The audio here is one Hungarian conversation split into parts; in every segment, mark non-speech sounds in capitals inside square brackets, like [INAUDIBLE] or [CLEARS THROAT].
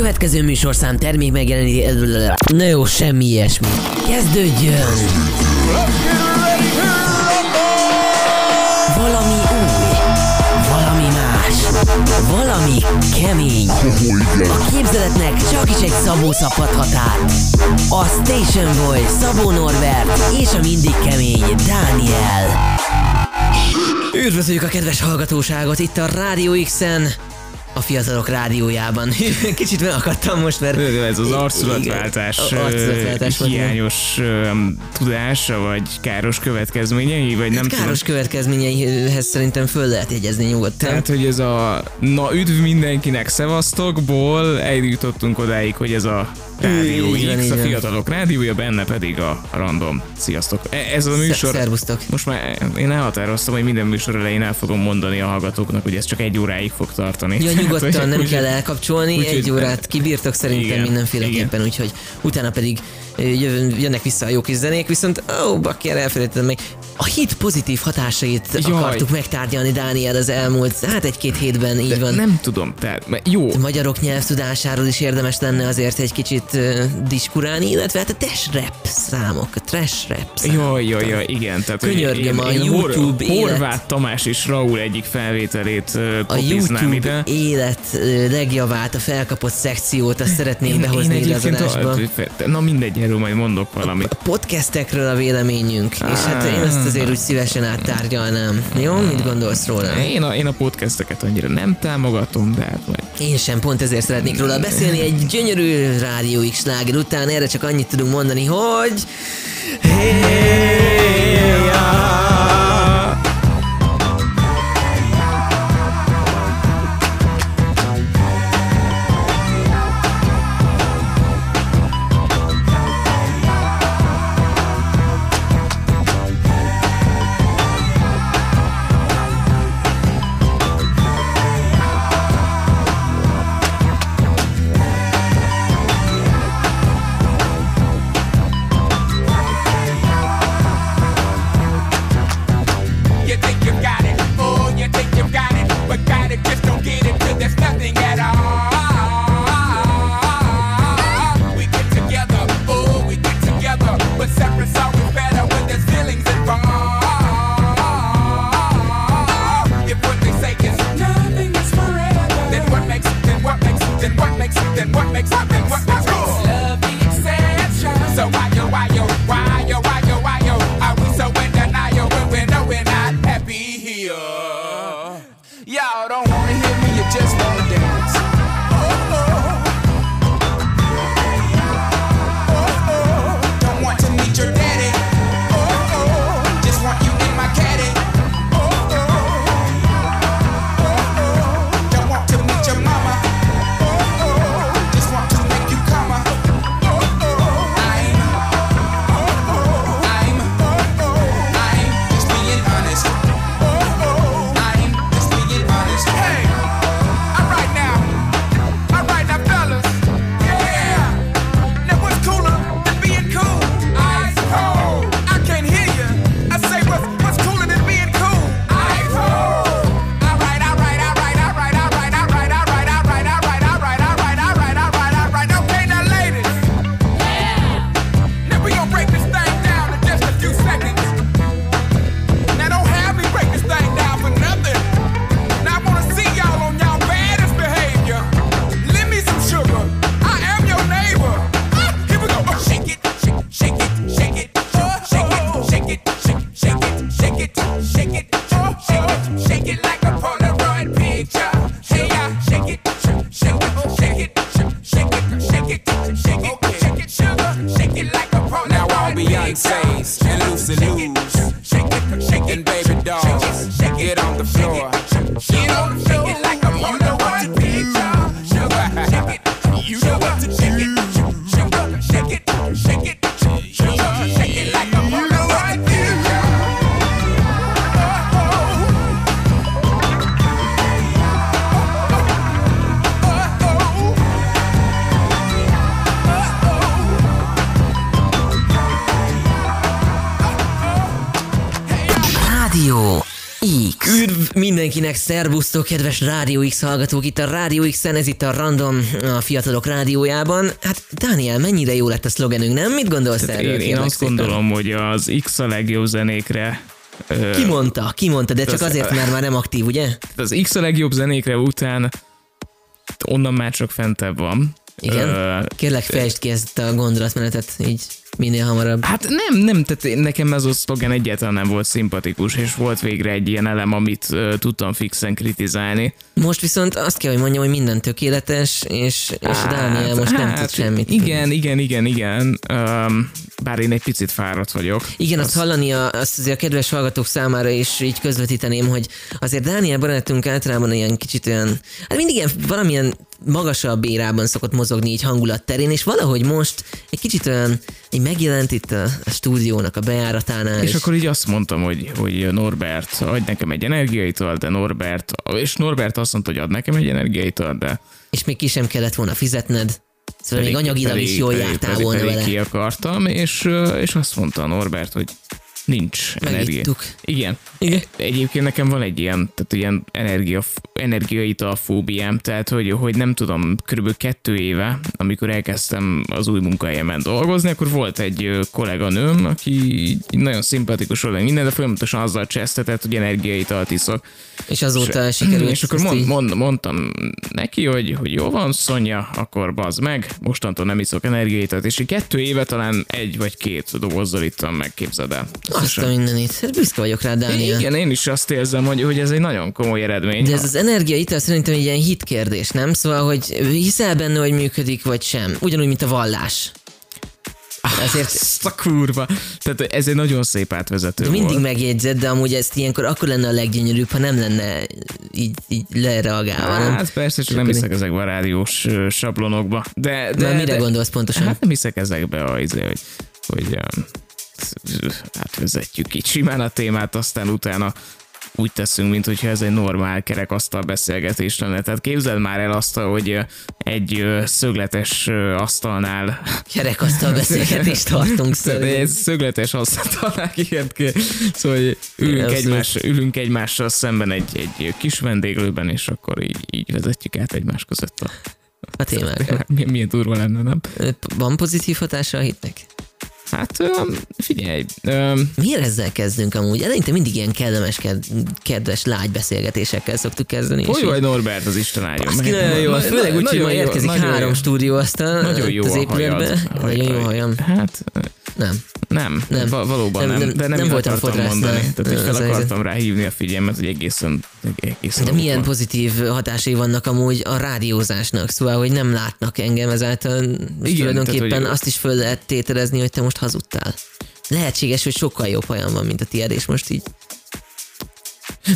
következő műsorszám termék megjeleníti... Na jó, semmi ilyesmi. Kezdődjön! Valami új, valami más, valami kemény. A képzeletnek csak is egy Szabó szabadhat át. A Station Boy, Szabó Norbert és a mindig kemény Dániel. Üdvözöljük a kedves hallgatóságot itt a Rádió X-en, a fiatalok rádiójában. [LAUGHS] Kicsit megakadtam most, mert... Ez az arculatváltás, Igen, arculatváltás hiányos öm, tudása, vagy káros következményei, vagy nem Hát káros következményeihez szerintem föl lehet jegyezni nyugodtan. tudom. Tehát, hogy ez a na üdv mindenkinek szevasztokból eljutottunk odáig, hogy ez a Rádió X, így a fiatalok rádiója, benne pedig a random. Sziasztok! E- Ez a műsor... Szervusztok. Most már én elhatároztam, hogy minden műsor elején el fogom mondani a hallgatóknak, hogy ez csak egy óráig fog tartani. Ja, [LAUGHS] nyugodtan, hogy- nem úgy- kell elkapcsolni, úgyhogy- egy órát kibírtok szerintem Igen, mindenféleképpen, úgyhogy utána pedig jönnek vissza a jó kis zenék, viszont ó, oh, bakker, elfelejtettem meg. A hit pozitív hatásait Jaj. akartuk megtárgyalni, Dániel, az elmúlt, hát egy-két hétben, így van. Nem tudom, tehát jó, A magyarok nyelvtudásáról is érdemes lenne azért egy kicsit uh, diskurálni, illetve hát a trash rap számok, a trash rap számok. Jaj, jaj, jaj, igen. Tehát, Könyörgöm, én, a én YouTube Hor- élet- Horváth Tamás és Raúl egyik felvételét uh, a popiznám ide. YouTube élet ö, legjavát, a felkapott szekciót, azt szeretném behozni ide az adásba. a- Na mindegy, erről majd mondok valamit. A podcastekről a véleményünk, és hát én ezt azért úgy szívesen áttárgyalnám. Jó, mit gondolsz róla? Én a, én a podcasteket annyira nem támogatom, de hát majd Én sem pont ezért szeretnék róla beszélni egy gyönyörű Rádió X sláger után, erre csak annyit tudunk mondani, hogy... You szervusztok, kedves Rádió X hallgatók, itt a Rádió X-en, ez itt a Random, a fiatalok rádiójában. Hát Dániel, mennyire jó lett a szlogenünk, nem? Mit gondolsz Tehát erről? én, én azt szépen? gondolom, hogy az X a legjobb zenékre Ki mondta, ki mondta, de csak Az- azért, mert már nem aktív, ugye? az X a legjobb zenékre után onnan már csak fentebb van. Igen. Ö, Kérlek, fejtsd ki ezt a gondolatmenetet így minél hamarabb. Hát nem, nem, tehát nekem ez a szlogen egyáltalán nem volt szimpatikus, és volt végre egy ilyen elem, amit uh, tudtam fixen kritizálni. Most viszont azt kell, hogy mondjam, hogy minden tökéletes, és, és Dániel most nem tud semmit. Hát, Igen, igen, igen, igen. Um, bár én egy picit fáradt vagyok. Igen, azt hallani a, azt azért a kedves hallgatók számára is így közvetíteném, hogy azért Dániel barátunk általában ilyen kicsit olyan, hát mindig ilyen valamilyen magasabb érában szokott mozogni így hangulat terén, és valahogy most egy kicsit olyan, így megjelent itt a, a stúdiónak a bejáratánál. És akkor így azt mondtam, hogy, hogy Norbert, adj nekem egy energiaitalt, de Norbert, és Norbert azt mondta, hogy ad nekem egy energiaitalt, de és még ki sem kellett volna fizetned. Szóval még anyagilag is jól pedig- jártál pedig- volna pedig vele. ki akartam, és, és azt mondta Norbert, hogy nincs energia. Igen. Igen. Egyébként nekem van egy ilyen, tehát ilyen energia, energiaital fóbiám, tehát hogy, hogy nem tudom, körülbelül kettő éve, amikor elkezdtem az új munkahelyemen dolgozni, akkor volt egy kolléganőm, aki nagyon szimpatikus volt, minden, de folyamatosan azzal csesztetett, hogy energiaitalt iszok. És azóta sikerült. És akkor mond, mond, mondtam neki, hogy, hogy jó van, Szonya, akkor bazd meg, mostantól nem iszok energiaitalt, és kettő éve talán egy vagy két dobozzal ittam meg, képzeld el. Azt a mindenit. Hát büszke vagyok rá, Dániel. Igen, én is azt érzem, hogy, hogy ez egy nagyon komoly eredmény. De ez az energiaital szerintem egy ilyen hit kérdés, nem? Szóval, hogy hiszel benne, hogy működik, vagy sem. Ugyanúgy, mint a vallás. Ezért Azt a kurva. Tehát ez egy nagyon szép átvezető de mindig volt. megjegyzed, de amúgy ezt ilyenkor akkor lenne a leggyönyörűbb, ha nem lenne így, így lereagálva, nem? Hát persze, csak nem hiszek ezekbe a rádiós sablonokba. De, de, Már mire de, gondolsz pontosan? Hát nem hiszek ezekbe, a, izé, hogy, hogy átvezetjük így simán a témát, aztán utána úgy teszünk, mint hogyha ez egy normál kerekasztal beszélgetés lenne. Tehát képzeld már el azt, hogy egy szögletes asztalnál Kerekasztal beszélgetést tartunk, [LAUGHS] szóval. egy szögletes asztalnál ki. Szóval hogy ülünk, egymás, ülünk egymással szemben egy, egy kis vendéglőben, és akkor így, így vezetjük át egymás között a... A témákat. [LAUGHS] Milyen, milyen durva lenne, nem? Van pozitív hatása a hitnek? Hát figyelj, Miért ezzel kezdünk amúgy? Eleinte mindig ilyen kellemes, ked- kedves, lágy beszélgetésekkel szoktuk kezdeni. hogy vagy Norbert, az Isten áldjon Baszki, nagyon jó, Na- főleg úgy, hogy ma érkezik három jó. stúdió aztán Nagyon jó az épületbe. Nagyon jó hajam. Hát Nem. Nem, Nem. Va- valóban Nem, nem, nem- de nem, nem voltam akartam mondani. Tehát, fel akartam rá hívni a figyelmet, hogy egészen, egészen De milyen van. pozitív hatásai vannak amúgy a rádiózásnak, szóval, hogy nem látnak engem, ezáltal Igen, tulajdonképpen tehát, hogy- azt is föl lehet tételezni, hogy te most hazudtál. Lehetséges, hogy sokkal jobb hajam van, mint a tiéd, és most így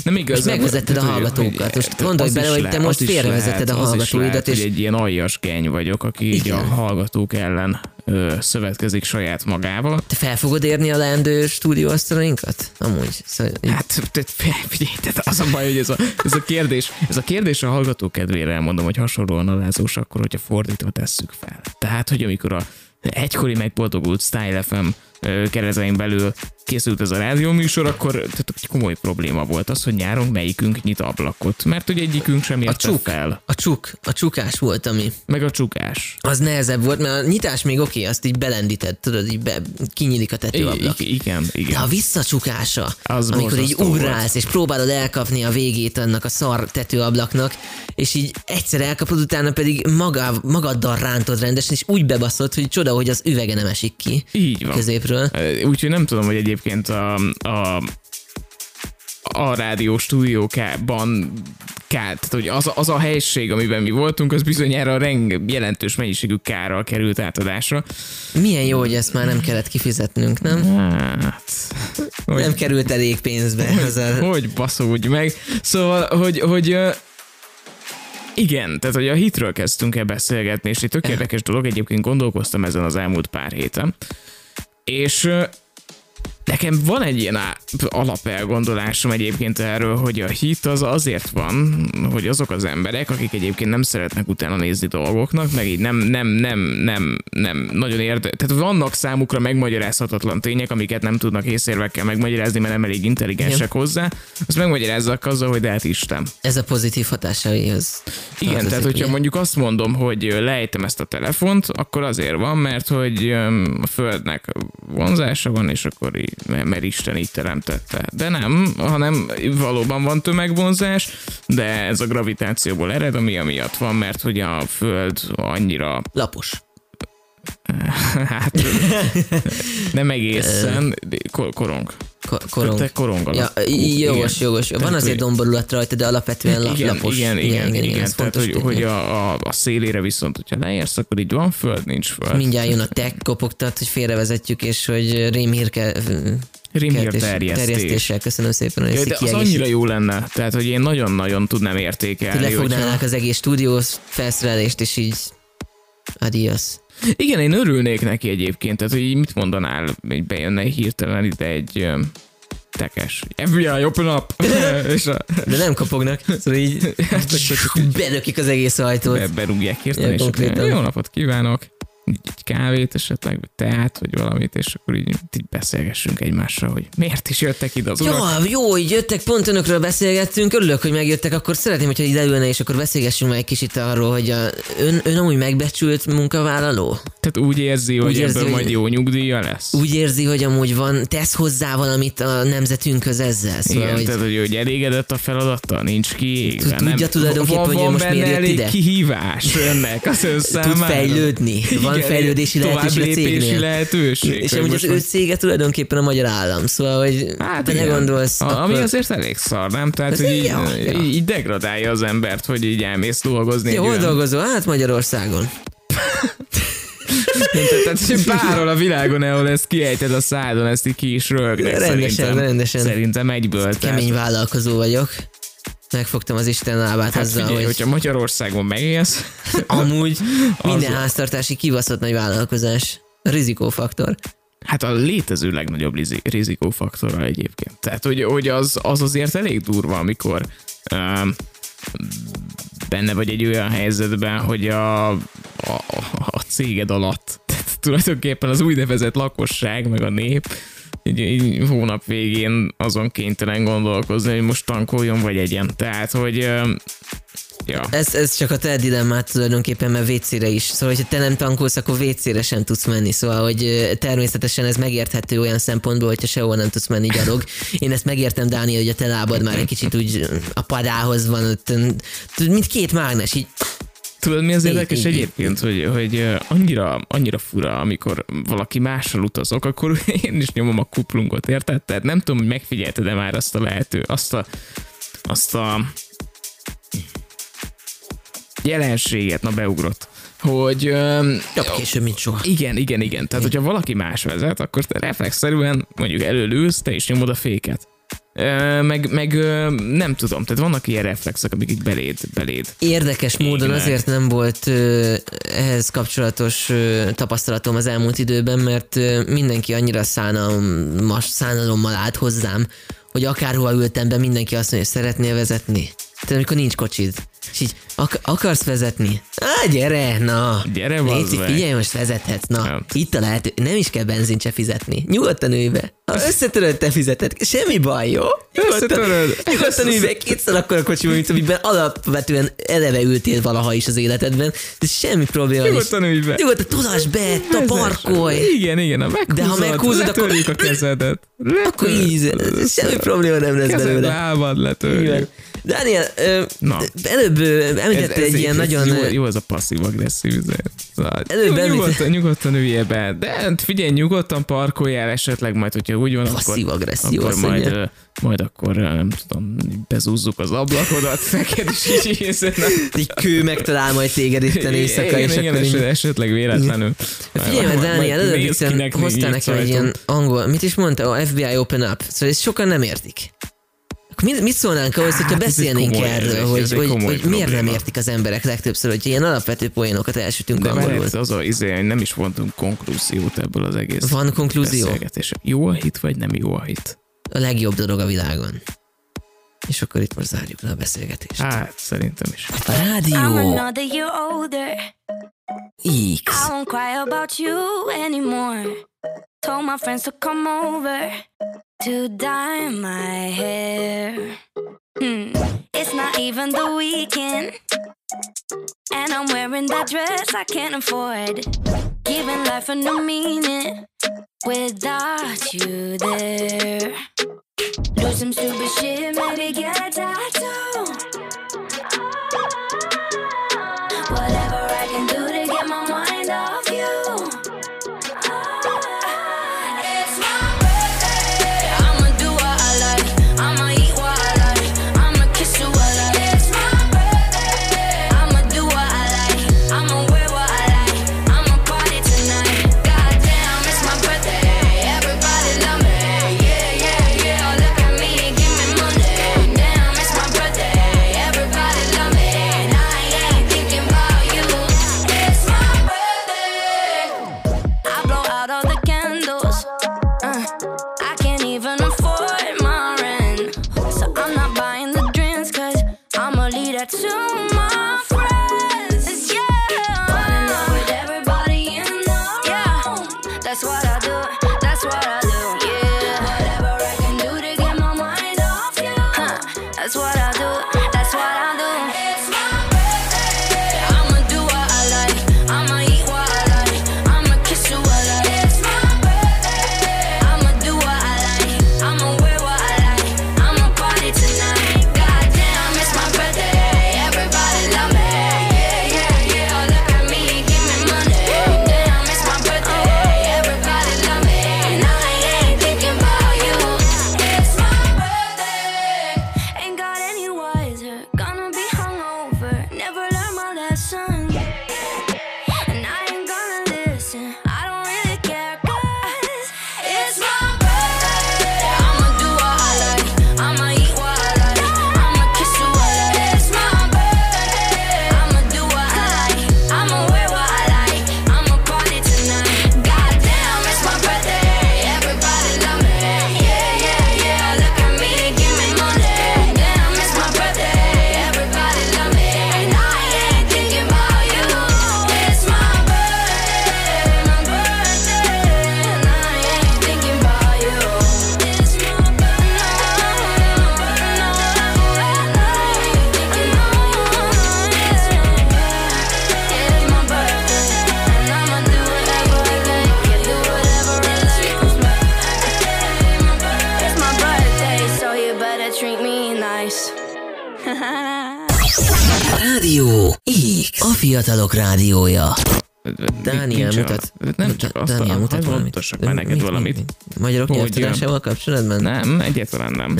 Nem igaz. Most megvezetted a hallgatókat. Most gondolj bele, hogy te most félrevezetted a hallgatóidat, és- hogy egy ilyen aljas geny vagyok, aki így a hallgatók ellen ö, szövetkezik saját magával. te fel fogod érni a leendő stúdióasztalainkat? Amúgy. Szóval, Hát, te, figyelj, tehát az a baj, hogy ez a, ez a kérdés, ez a kérdés a hallgató kedvére elmondom, hogy hasonlóan alázós akkor, hogyha fordítva tesszük fel. Tehát, hogy amikor a egykori megboldogult Style FM keretein belül készült ez a rádióműsor, akkor tehát egy komoly probléma volt az, hogy nyáron melyikünk nyit ablakot, mert hogy egyikünk sem a érte csuk, fel. a csuk, a csukás volt, ami Meg a csukás. az nehezebb volt, mert a nyitás még oké, azt így belendíted, tudod, így be, kinyílik a tetőablak. I- igen, De igen. a visszacsukása, Az amikor így ugrálsz, és próbálod elkapni a végét annak a szar tetőablaknak, és így egyszer elkapod, utána pedig maga, magaddal rántod rendesen, és úgy bebaszod, hogy csoda, hogy az üvege nem esik ki Így van. középről. Ö, Úgyhogy nem tudom, hogy egyébként a, a, a rádió stúdiókában kár, tehát hogy az, az a helység, amiben mi voltunk, az bizonyára reng jelentős mennyiségű kárral került átadásra. Milyen jó, hogy ezt már nem kellett kifizetnünk, nem? Hát, hogy, Nem került elég pénzbe. Az a... hogy baszódj meg. Szóval, hogy, hogy igen, tehát hogy a hitről kezdtünk el beszélgetni, és egy tök érdekes dolog, egyébként gondolkoztam ezen az elmúlt pár héten. És Nekem van egy ilyen alapelgondolásom egyébként erről, hogy a hit az azért van, hogy azok az emberek, akik egyébként nem szeretnek utána nézni dolgoknak, meg így nem, nem, nem, nem, nem nagyon érde. Tehát vannak számukra megmagyarázhatatlan tények, amiket nem tudnak észérvekkel megmagyarázni, mert nem elég intelligensek Igen. hozzá. Azt megmagyarázzak azzal, hogy de hát Isten. Ez a pozitív hatásaihoz. Igen, tehát hogyha ugye? mondjuk azt mondom, hogy lejtem ezt a telefont, akkor azért van, mert hogy a Földnek vonzása van, és akkor így, mert Isten így teremtette. De nem, hanem valóban van tömegvonzás, de ez a gravitációból ered, ami amiatt van, mert hogy a Föld annyira, Lapos. [LAUGHS] hát nem egészen, kor- korong. Ko- korong. Te korong Ja, jogos, Igen. jogos. Van Tehát, azért hogy- domborulat rajta, de alapvetően lap, igen, lapos. igen, igen, igen, igen, ez Tehát, hogy, hogy a, a, a szélére viszont, hogyha leérsz, akkor így van föld, nincs föld. Mindjárt jön a tech kopogtat, hogy félrevezetjük, és hogy rémhírke Rémhír terjesztés. terjesztéssel. Köszönöm szépen, hogy Ja, de az annyira jó lenne, tehát hogy én nagyon-nagyon tudnám hogy értékelni. lefognálnák hogyha- az egész stúdiós felszerelést, és így adios. Igen, én örülnék neki egyébként, tehát hogy így mit mondanál, hogy bejönne hirtelen ide egy tekes. FBI, open up! [LAUGHS] és a, De nem kopognak, szóval így [LAUGHS] bedökik az egész ajtót. be, berúgják hirtelen, Ja, és konkrétan. jó napot kívánok! Így egy kávét esetleg, vagy teát, vagy valamit, és akkor így, így beszélgessünk egymással, hogy miért is jöttek ide az urak. Jó, jó, jöttek, pont önökről beszélgettünk, örülök, hogy megjöttek, akkor szeretném, hogyha ide ülne, és akkor beszélgessünk meg egy kicsit arról, hogy a, ön, ön amúgy megbecsült munkavállaló? Tehát úgy érzi, hogy Úgy érzi, ebből hogy- majd jó nyugdíja lesz. Úgy érzi, hogy amúgy van, tesz hozzá valamit a nemzetünkhöz ezzel? Szóval, Igen, hogy tehát hogy, hogy elégedett a feladattal, nincs kiégve. Tud- tudja tulajdonképpen, hogy most miért jött ide? kihívás önnek az ön tud fejlődni, van fejlődési lehetőség a cégnél. lehetőség. És amúgy az ő cége tulajdonképpen a magyar állam, szóval, hogy Hát igen. gondolsz, ami azért elég szar, nem? Tehát, így, ja, ja. így degradálja az embert, hogy így elmész dolgozni. Jó, dolgozol? Hát Magyarországon. [LAUGHS] Tehát, bárhol a világon, ahol ezt kiejted a szádon, ezt így ki is rögnek Rendesen, szerintem. rendesen. Szerintem egyből. tehát- Kemény vállalkozó vagyok. Megfogtam az Isten lábát Hát azzal, figyelj, hogy hogyha Magyarországon megélsz, [LAUGHS] amúgy minden Az- háztartási kibaszott nagy vállalkozás. Rizikófaktor. Hát a létező legnagyobb rizi- rizikófaktora egyébként. Tehát, hogy, hogy az, az azért elég durva, amikor um, benne vagy egy olyan helyzetben, hogy a, a, a céged alatt, tehát [LAUGHS] tulajdonképpen az úgynevezett lakosság, meg a nép, így, így hónap végén azon kénytelen gondolkozni, hogy most tankoljon vagy egyen. Tehát, hogy ja. Ez, ez csak a te dilemmát tulajdonképpen, mert WC-re is. Szóval, hogyha te nem tankolsz, akkor WC-re sem tudsz menni. Szóval, hogy természetesen ez megérthető olyan szempontból, hogyha sehol nem tudsz menni gyalog. Én ezt megértem, Dániel, hogy a te lábad már egy kicsit úgy a padához van, ott, mint két mágnes, így Tudod, mi az érdekes egyébként, hogy, hogy annyira, annyira fura, amikor valaki mással utazok, akkor [LAUGHS] én is nyomom a kuplungot, érted? Tehát nem tudom, hogy megfigyelted-e már azt a lehető, azt a, azt a jelenséget, na beugrott, hogy jobb később, mint soha. igen, igen, igen. Tehát, hogyha valaki más vezet, akkor te reflexzerűen mondjuk előlülsz, te is nyomod a féket. Meg, meg nem tudom, tehát vannak ilyen reflexek, amik így beléd, beléd Érdekes módon Égnek. azért nem volt ehhez kapcsolatos tapasztalatom az elmúlt időben, mert mindenki annyira szánalmas, szánalommal állt hozzám, hogy akárhova ültem be, mindenki azt mondja, hogy szeretnél vezetni. Tehát amikor nincs kocsid. És így, ak- akarsz vezetni? Á, gyere, na. Gyere, Léci, figyelj, most vezethetsz, na. Ja. Itt a lehető, nem is kell benzint se fizetni. Nyugodtan ülj be. Ha összetöröd, te fizeted. Semmi baj, jó? Összetöröd. nyugodtan ülj be, kétszer akkor a kocsiban, mint amiben alapvetően eleve ültél valaha is az életedben. Ez semmi probléma. Nyugodtan ülj be. Nyugodtan tudass be, ta parkolj. Igen, igen, ha meghúzod, De ha meghúzod, akkor- a kezedet. [LAUGHS] Akkor így, semmi probléma nem lesz Kezed, belőle. lábad letörjük. Igen. Dániel, ö, Na. előbb említette egy ilyen nagyon... Jó, jó az a passzív-agresszív üzenet. Szóval, Előbb jó, említ- nyugodtan, nyugodtan üljél be. De hát figyelj, nyugodtan parkoljál esetleg, majd hogyha úgy van, Passzív-agresszió, akkor, akkor majd, majd akkor nem tudom, bezúzzuk az ablakodat, [LAUGHS] neked is így észre. Egy kő megtalál majd téged itt éjszaka, igen, és igen, akkor eset, esetleg véletlenül. Figyelj, mert Dániel, előbb hoztál nekem egy ilyen angol, mit is mondta? A FBI Open Up. Szóval ezt sokan nem értik. Akkor mit, mit szólnánk ahhoz, hogyha Hát beszélnénk erről, érzés, hogy, hogy, hogy miért nem értik az emberek legtöbbször, hogy ilyen alapvető poénokat elsütünk De angolul. mert az a izé, nem is vontunk konklúziót ebből az egész Van konklúzió? Jó a hit, vagy nem jó a hit? A legjobb dolog a világon. És akkor itt most zárjuk le a beszélgetést. Hát, szerintem is. A rádió I'm another year older. X. I won't cry about you anymore. Told my friends to come over to dye my hair. Hmm. It's not even the weekend. And I'm wearing that dress I can't afford. Giving life a new meaning without you there. Do some stupid shit, maybe get fiatalok rádiója. Dániel Nincs mutat. A, nem csak azt, Dániel a, mutat valamit. már neked valamit. Magyarok nyelvtudásával kapcsolatban? Nem, egyáltalán nem.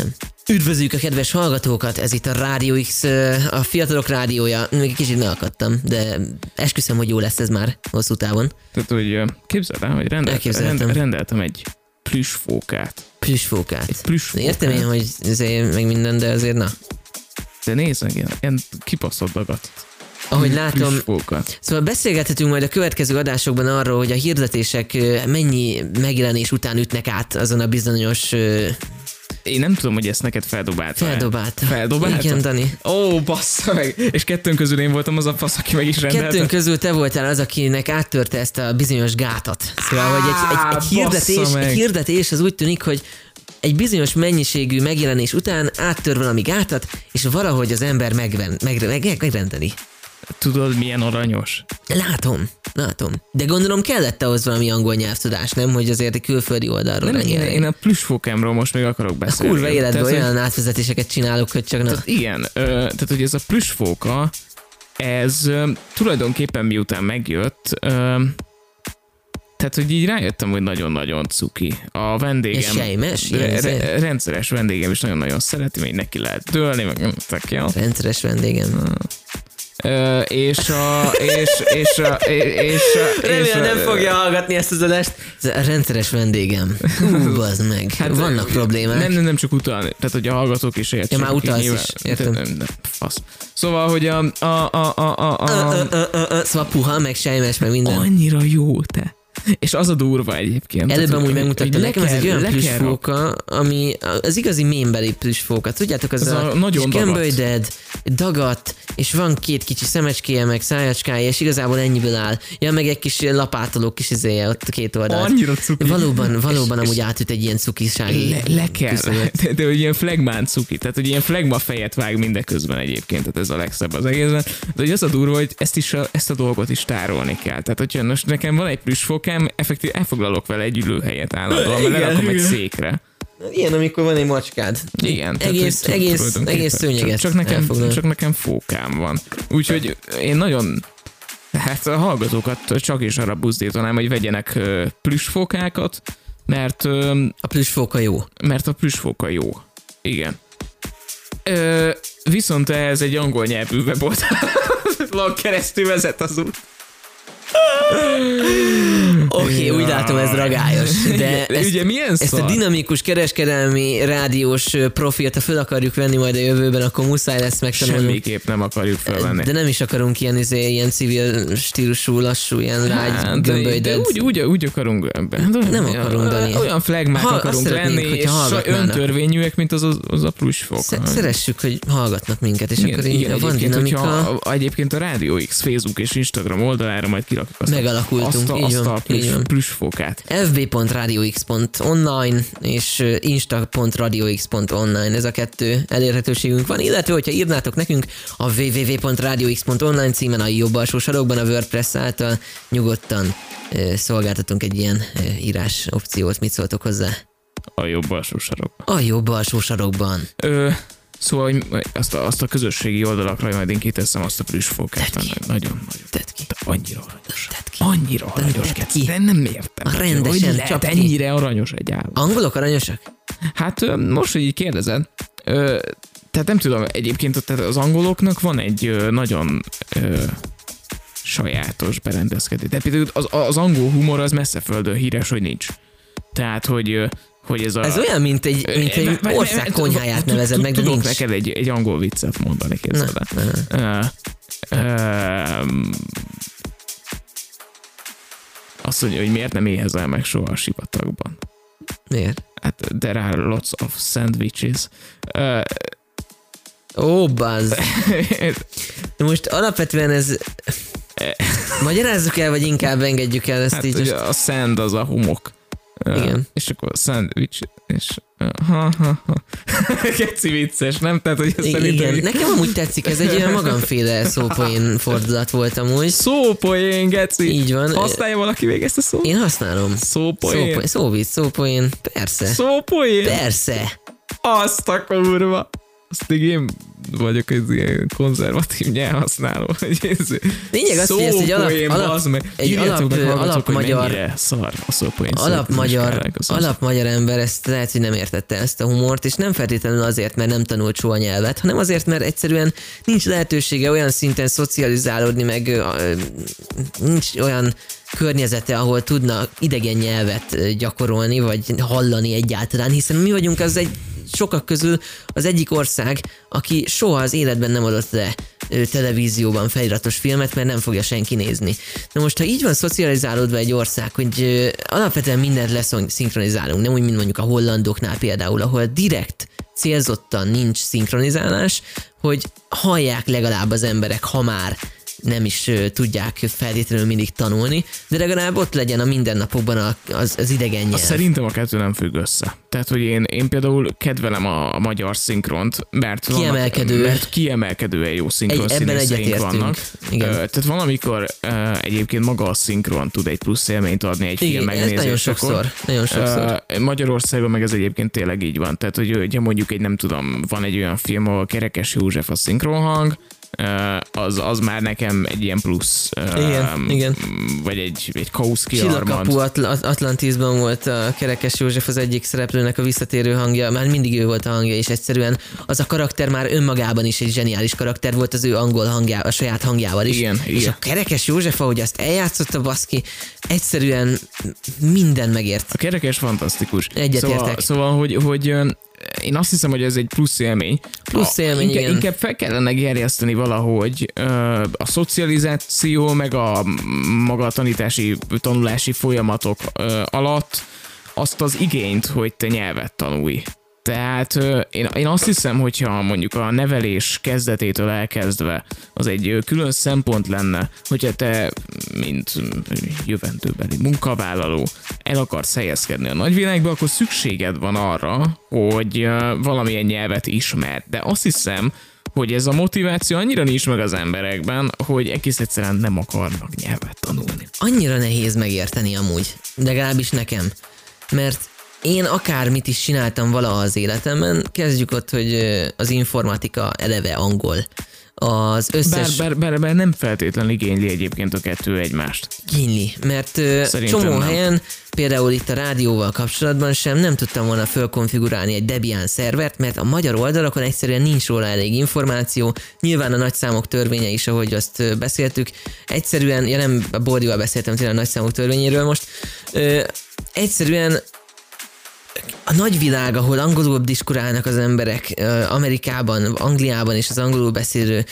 Üdvözlük a kedves hallgatókat, ez itt a Rádió X, a fiatalok rádiója. Még kicsit megakadtam, de esküszöm, hogy jó lesz ez már hosszú távon. Tehát, hogy képzeld el, hogy rendeltem, Elképzeltem. rend, rendeltem egy plüssfókát. Plüssfókát. Egy plüssfókát. Értem én, hogy meg minden, de azért na. De nézd meg, ilyen, ilyen kibaszott dagat. Ahogy látom. Szóval beszélgethetünk majd a következő adásokban arról, hogy a hirdetések mennyi megjelenés után ütnek át azon a bizonyos Én nem tudom, hogy ezt neked feldobálta. feldobálta. Feldobálta? Igen, Dani. Ó, bassza meg! És kettőnk közül én voltam az a fasz, aki meg is rendelte. Kettőnk közül te voltál az, akinek áttörte ezt a bizonyos gátat. Szóval, hogy egy, egy, egy, hirdetés, egy hirdetés az úgy tűnik, hogy egy bizonyos mennyiségű megjelenés után áttör valami gátat, és valahogy az ember megven, meg, meg, meg, megrendeli. Tudod, milyen aranyos? Látom, látom. De gondolom kellett ahhoz valami angol nyelvtudás, nem? Hogy azért egy külföldi oldalról Nem, én, én a plüssfókámról most még akarok beszélni. Kurva életben Tehát, hogy- olyan átvezetéseket csinálok, hogy csak na. Tehát igen, ö, tehát hogy ez a plüssfóka, ez ö, tulajdonképpen miután megjött, ö, tehát hogy így rájöttem, hogy nagyon-nagyon cuki. A vendégem, sejmes, re- ilyen re- izé? rendszeres vendégem is nagyon-nagyon szereti, még neki lehet dőlni, meg nem jó. Rendszeres vendégem. És a... És, és a... És a... és Remélem a- nem fogja hallgatni ezt az adást. Ez a rendszeres vendégem. Ú, bazd meg. Hát, Vannak problémák. Nem, nem, nem csak utalni. Tehát, hogy a hallgatók is értsék. Ja, már utalsz nyilván- is, értem. Nem, nem, fasz. Szóval, hogy a... a, a, a, a, a Szóval puha, meg sejmes, meg minden. annyira jó te. És az a durva egyébként. Előbb amúgy megmutatta nekem, ez egy olyan plüssfóka, ami az igazi mémbeli plüssfóka. Tudjátok, az Ez a, a nagyon dagadt. Dagat, és van két kicsi szemecskéje, meg szájacskája, és igazából ennyiből áll. Ja, meg egy kis lapátoló kis izéje ott a két oldalt. Annyira cuki. Valóban, valóban És- amúgy átüt egy ilyen cukisági Le, le kell, de, de hogy ilyen flagmán cuki, tehát hogy ilyen flagma fejet vág mindeközben egyébként, tehát ez a legszebb az egészben. De hogy az a durva, hogy ezt, is a, ezt a dolgot is tárolni kell. Tehát hogyha most nekem van egy plüssfokám, effektív elfoglalok vele egy ülőhelyet állandóan, mert lerakom egy székre. Ilyen, amikor van egy macskád. Igen. tehát, Egész, hogy egész, tulajdonképpen egész szőnyeget Csak, csak, nekem, elfoglal. csak nekem fókám van. Úgyhogy én nagyon Hát a hallgatókat csak is arra buzdítanám, hogy vegyenek ö, plüssfókákat, mert A plüssfóka jó. mert a plüssfóka jó. Igen. Ö, viszont ez egy angol nyelvű weboldalon [LAUGHS] keresztül vezet az út. [LAUGHS] Oké, okay, úgy látom, ez ragályos. De De ezt, ugye milyen ezt a dinamikus kereskedelmi rádiós profilt, ha föl akarjuk venni majd a jövőben, akkor muszáj lesz megtanulnunk. Semmiképp nem akarjuk felvenni. De nem is akarunk ilyen, izé, ilyen civil stílusú, lassú, ilyen lágy, Hát, de, de gömbölyded. úgy, úgy, úgy akarunk ebben. De Nem akarunk, Dani. Olyan flagmák akarunk lenni, és öntörvényűek, mint az, az, az a pluszfok. Sze- Szeressük, hogy hallgatnak minket, és akkor így van dinamika. hogyha, egyébként a Rádió X Facebook és Instagram oldalára majd kirakjuk azt, Megalakultunk, azt a, így azt van, a így plusz, van. pluszfokát. fb.radiox.online és insta.radiox.online, ez a kettő elérhetőségünk van, illetve hogyha írnátok nekünk a www.radiox.online címen a jobb alsó sarokban a WordPress által nyugodtan szolgáltatunk egy ilyen írás opciót, mit szóltok hozzá? A jobb alsó sarokban. A jobb alsó sarokban. Ö, szóval hogy azt a, azt a közösségi oldalakra majd én kiteszem azt a. Tedd ki. Nagyon, nagyon. Tedd ki. De annyira aranyos. Tedd ki. Annyira aranyos. Keci. ki. De nem értem. Rendesen, hogy lehet csap ki. ennyire aranyos egy állat. Angolok aranyosak? Hát most, hogy így kérdezed, ö, tehát nem tudom, egyébként tehát az angoloknak van egy ö, nagyon ö, sajátos berendezkedés. De például az, az angol humor az messze földön híres, hogy nincs. Tehát, hogy, hogy ez a... Ez olyan, mint egy, mint egy ország konyháját nevezed meg, de tudok nincs. neked egy, egy angol viccet mondani, képzeld el. Azt mondja, hogy miért nem éhezel meg soha a sivatagban. Miért? Hát there are lots of sandwiches. Uh, Ó, bazd. [LAUGHS] Most alapvetően ez... [LAUGHS] Magyarázzuk el, vagy inkább engedjük el ezt hát így most? a sand az a homok. Igen. És akkor sandwich, és ha, ha, ha. [LAUGHS] Keci vicces, nem? Tehát, hogy I- szerintem... Igen, nekem amúgy tetszik, ez egy olyan [LAUGHS] magamféle szópoén fordulat volt amúgy. Szópoén, geci! Így van. Használja valaki még ezt a szót? Én használom. Szópoén. Szópoén, szóvic, szópoén, persze. Szópoén? Persze. Azt a kurva! Azt én vagyok egy ilyen konzervatív nyelvhasználó. [LAUGHS] Lényeg az, hogy ezt egy alap- alap- meg. egy alap- meg, alap magyar- szar a szópoén. Alap magyar, alap magyar ember ezt lehet, hogy nem értette ezt a humort, és nem feltétlenül azért, mert nem tanult soha nyelvet, hanem azért, mert egyszerűen nincs lehetősége olyan szinten szocializálódni, meg nincs olyan környezete, ahol tudna idegen nyelvet gyakorolni, vagy hallani egyáltalán, hiszen mi vagyunk az egy sokak közül az egyik ország, aki soha az életben nem adott le televízióban feliratos filmet, mert nem fogja senki nézni. Na most, ha így van szocializálódva egy ország, hogy ö, alapvetően mindent leszinkronizálunk, nem úgy, mint mondjuk a hollandoknál például, ahol direkt célzottan nincs szinkronizálás, hogy hallják legalább az emberek, ha már nem is tudják feltétlenül mindig tanulni, de legalább ott legyen a mindennapokban az, az idegen nyelv. Azt Szerintem a kettő nem függ össze. Tehát, hogy én, én például kedvelem a magyar szinkront, mert Kiemelkedő. Vannak, mert kiemelkedően jó szinkron Egy- ebben egyetértünk. vannak. Igen. Ö, Tehát van, amikor ö, egyébként maga a szinkron tud egy plusz élményt adni egy film Igen, nagyon megnézésekor. sokszor. Nagyon sokszor. Ö, Magyarországon meg ez egyébként tényleg így van. Tehát, hogy hogyha mondjuk egy, nem tudom, van egy olyan film, ahol Kerekes József a szinkronhang, az, az már nekem egy ilyen plusz. Igen, igen. Vagy egy, egy kausz kiarmant. Csillagkapu Atl- Atlantisban volt a Kerekes József az egyik szereplőnek a visszatérő hangja, már mindig ő volt a hangja, és egyszerűen az a karakter már önmagában is egy zseniális karakter volt az ő angol hangjá, a saját hangjával is. Igen, és igen. a Kerekes József, ahogy azt eljátszotta baszki, egyszerűen minden megért. A kerekes fantasztikus. Egyetértek. Szóval, szóval hogy, hogy én azt hiszem, hogy ez egy plusz élmény. Plusz A- élmény, inkább, igen. inkább fel kellene gerjeszteni valahogy a szocializáció, meg a maga a tanítási, tanulási folyamatok alatt azt az igényt, hogy te nyelvet tanulj. Tehát én, én azt hiszem, hogyha mondjuk a nevelés kezdetétől elkezdve az egy külön szempont lenne, hogyha te, mint jövendőbeli munkavállaló, el akarsz helyezkedni a nagyvilágba, akkor szükséged van arra, hogy valamilyen nyelvet ismerd. De azt hiszem, hogy ez a motiváció annyira nincs meg az emberekben, hogy egész egyszerűen nem akarnak nyelvet tanulni. annyira nehéz megérteni amúgy, legalábbis nekem, mert én akármit is csináltam valaha az életemben, kezdjük ott, hogy az informatika eleve angol. Az Bár, összes bár, bár, bár nem feltétlenül igényli egyébként a kettő egymást. kínli, mert Szerintem csomó nem. helyen, például itt a rádióval kapcsolatban sem nem tudtam volna fölkonfigurálni egy Debian szervert, mert a magyar oldalakon egyszerűen nincs róla elég információ, nyilván a nagyszámok törvénye is, ahogy azt beszéltük, egyszerűen, ja nem a Bordival beszéltem tényleg a nagyszámok törvényéről most, ö, egyszerűen a nagyvilág, ahol angolul diskurálnak az emberek, Amerikában, Angliában és az angolul beszélő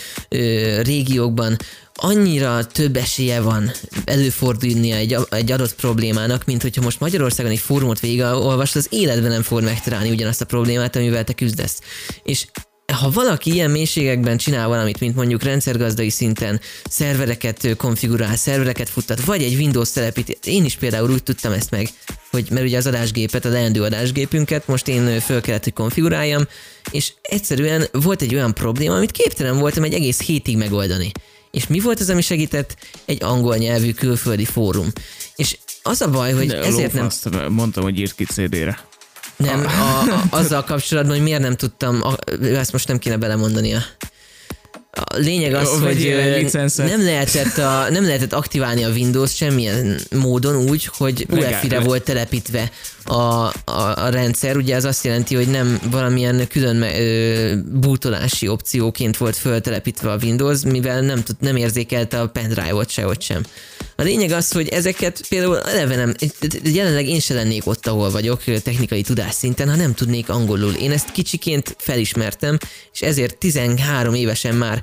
régiókban, annyira több esélye van előfordulnia egy, egy adott problémának, mint hogyha most Magyarországon egy fórumot végigolvasod, az életben nem fog megtalálni ugyanazt a problémát, amivel te küzdesz. És ha valaki ilyen mélységekben csinál valamit, mint mondjuk rendszergazdai szinten szervereket konfigurál, szervereket futtat, vagy egy Windows telepít, én is például úgy tudtam ezt meg, hogy mert ugye az adásgépet, a leendő adásgépünket most én föl kellett, hogy konfiguráljam, és egyszerűen volt egy olyan probléma, amit képtelen voltam egy egész hétig megoldani. És mi volt az, ami segített? Egy angol nyelvű külföldi fórum. És az a baj, hogy De ezért nem mondtam, hogy írt ki CD-re. Nem, a, a, azzal kapcsolatban, hogy miért nem tudtam, a, ezt most nem kéne belemondania. A lényeg az, Jó, hogy nem lehetett, a, nem lehetett aktiválni a Windows semmilyen módon úgy, hogy UEFI-re volt telepítve a, a, a rendszer. Ugye az azt jelenti, hogy nem valamilyen külön ö, bútolási opcióként volt föltelepítve a Windows, mivel nem, tud, nem érzékelte a pendrive-ot sehogy sem. A lényeg az, hogy ezeket például eleve nem, jelenleg én se lennék ott, ahol vagyok technikai tudás szinten, ha nem tudnék angolul. Én ezt kicsiként felismertem, és ezért 13 évesen már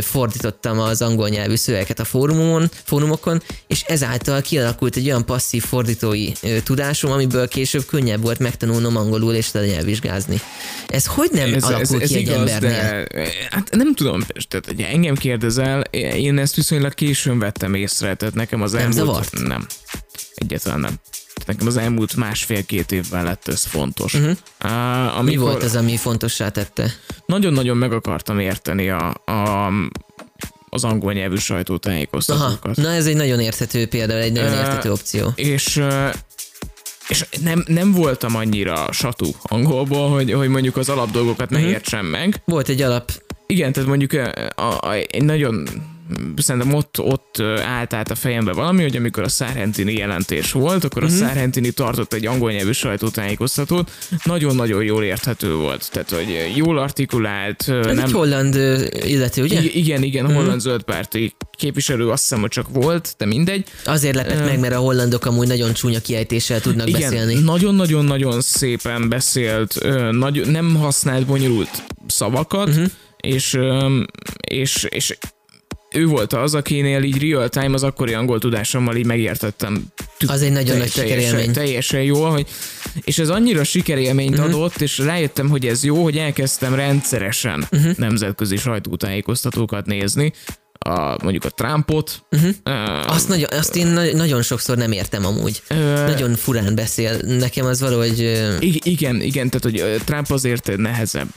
fordítottam az angol nyelvű szövegeket a fórumon, fórumokon, és ezáltal kialakult egy olyan passzív fordítói tudásom, amiből később könnyebb volt megtanulnom angolul és nyelvvizsgázni. Ez hogy nem ez, alakul ez, ki egy embernél? de hát nem tudom, tehát hogy engem kérdezel, én ezt viszonylag későn vettem észre, tehát nekem az elmúlt... zavart? Nem. Egyáltalán nem. Nekem az elmúlt másfél-két évben lett ez fontos. Uh-huh. Uh, Mi amikor volt az, ami fontossá tette? Nagyon-nagyon meg akartam érteni a, a, az angol nyelvű Aha, sajtótájékoztatókat. na ez egy nagyon érthető példa, egy nagyon Ö, érthető opció. És ö, és nem, nem voltam annyira satú angolból, hogy, hogy mondjuk az alapdolgokat ne értsem meg. Volt egy alap Igen, tehát mondjuk a, a, egy nagyon szerintem ott, ott állt át a fejembe valami, hogy amikor a Szárhentini jelentés volt, akkor a Szárhentini tartott egy angol nyelvű sajtótájékoztatót, nagyon-nagyon jól érthető volt, tehát hogy jól artikulált, Ez nem, egy holland illető, ugye? I- igen, igen, Mhm. holland zöldpárti képviselő, azt hiszem, hogy csak volt, de mindegy. Azért lepett meg, mert a hollandok amúgy nagyon csúnya kiejtéssel tudnak Igen, beszélni. nagyon-nagyon-nagyon szépen beszélt, nagy, nem használt bonyolult szavakat, uh-huh. és, és, és ő volt az, akinél így real time az akkori angol tudásommal így megértettem. Az egy nagyon nagy sikerélmény. teljesen jól, hogy, és ez annyira sikerélményt uh-huh. adott, és rájöttem, hogy ez jó, hogy elkezdtem rendszeresen uh-huh. nemzetközi sajtótájékoztatókat nézni, a, mondjuk a Trumpot. Uh-huh. Uh, Azt, nagyon, azt én na- nagyon sokszor nem értem amúgy. Ö- Nagyon furán beszél. Nekem az valahogy... I- igen, igen, tehát hogy Trump azért nehezebb,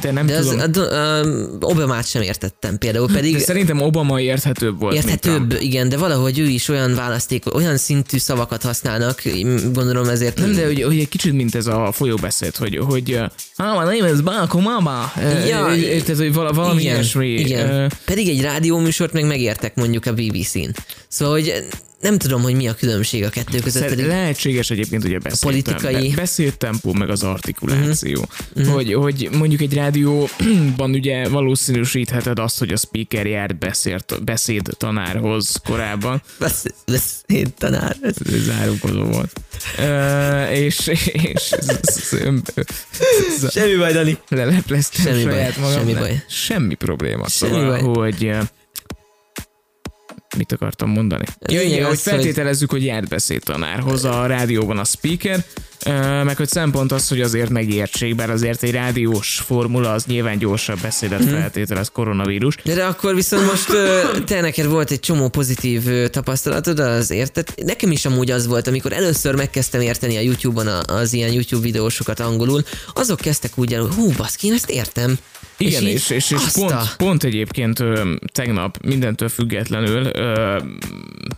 de nem De az, tudom. a, do- a, Obamát sem értettem például, pedig de szerintem Obama érthetőbb volt, érthetőbb, igen, de valahogy ő is olyan választék, olyan szintű szavakat használnak, gondolom ezért... Nem, de hogy, hogy egy kicsit mint ez a folyóbeszéd, hogy, hogy uh, ah, my name is Barack Obama. Uh, Ja, uh, tehát, hogy vala, valami igen, ilyesmi. igen. Pedig egy rádióműsort meg megértek mondjuk a BBC-n. Szóval, hogy nem tudom, hogy mi a különbség a kettő között. Szer- Pedig lehetséges egyébként, hogy a beszédtempó, politikai- be, beszédtempó, meg az artikuláció. Uh-huh. Hogy, hogy mondjuk egy rádióban ugye valószínűsítheted azt, hogy a speaker járt beszéd, beszéd tanárhoz korábban. Besz, beszéd tanár. Ez Ez Zárókodó volt. Uh, és, és Semmi baj, Dani. lelepleztem Semmi saját baj, magam. semmi baj. Semmi probléma. Semmi Szóval, baj. hogy uh, mit akartam mondani? Ja, igen, hogy hogy- feltételezzük, hogy járt beszédtanárhoz a rádióban a speaker, meg hogy szempont az, hogy azért megértsék, bár azért egy rádiós formula az nyilván gyorsabb beszédet Mhm. feltételez koronavírus. De, de akkor viszont most [LAUGHS] te neked volt egy csomó pozitív tapasztalatod, az érted? Nekem is amúgy az volt, amikor először megkezdtem érteni a YouTube-on az ilyen YouTube videósokat angolul, azok kezdtek úgy el, hogy hú, baszki, én ezt értem. Igen, így és, és, és azt pont, a- pont egyébként ö, tegnap mindentől függetlenül ö,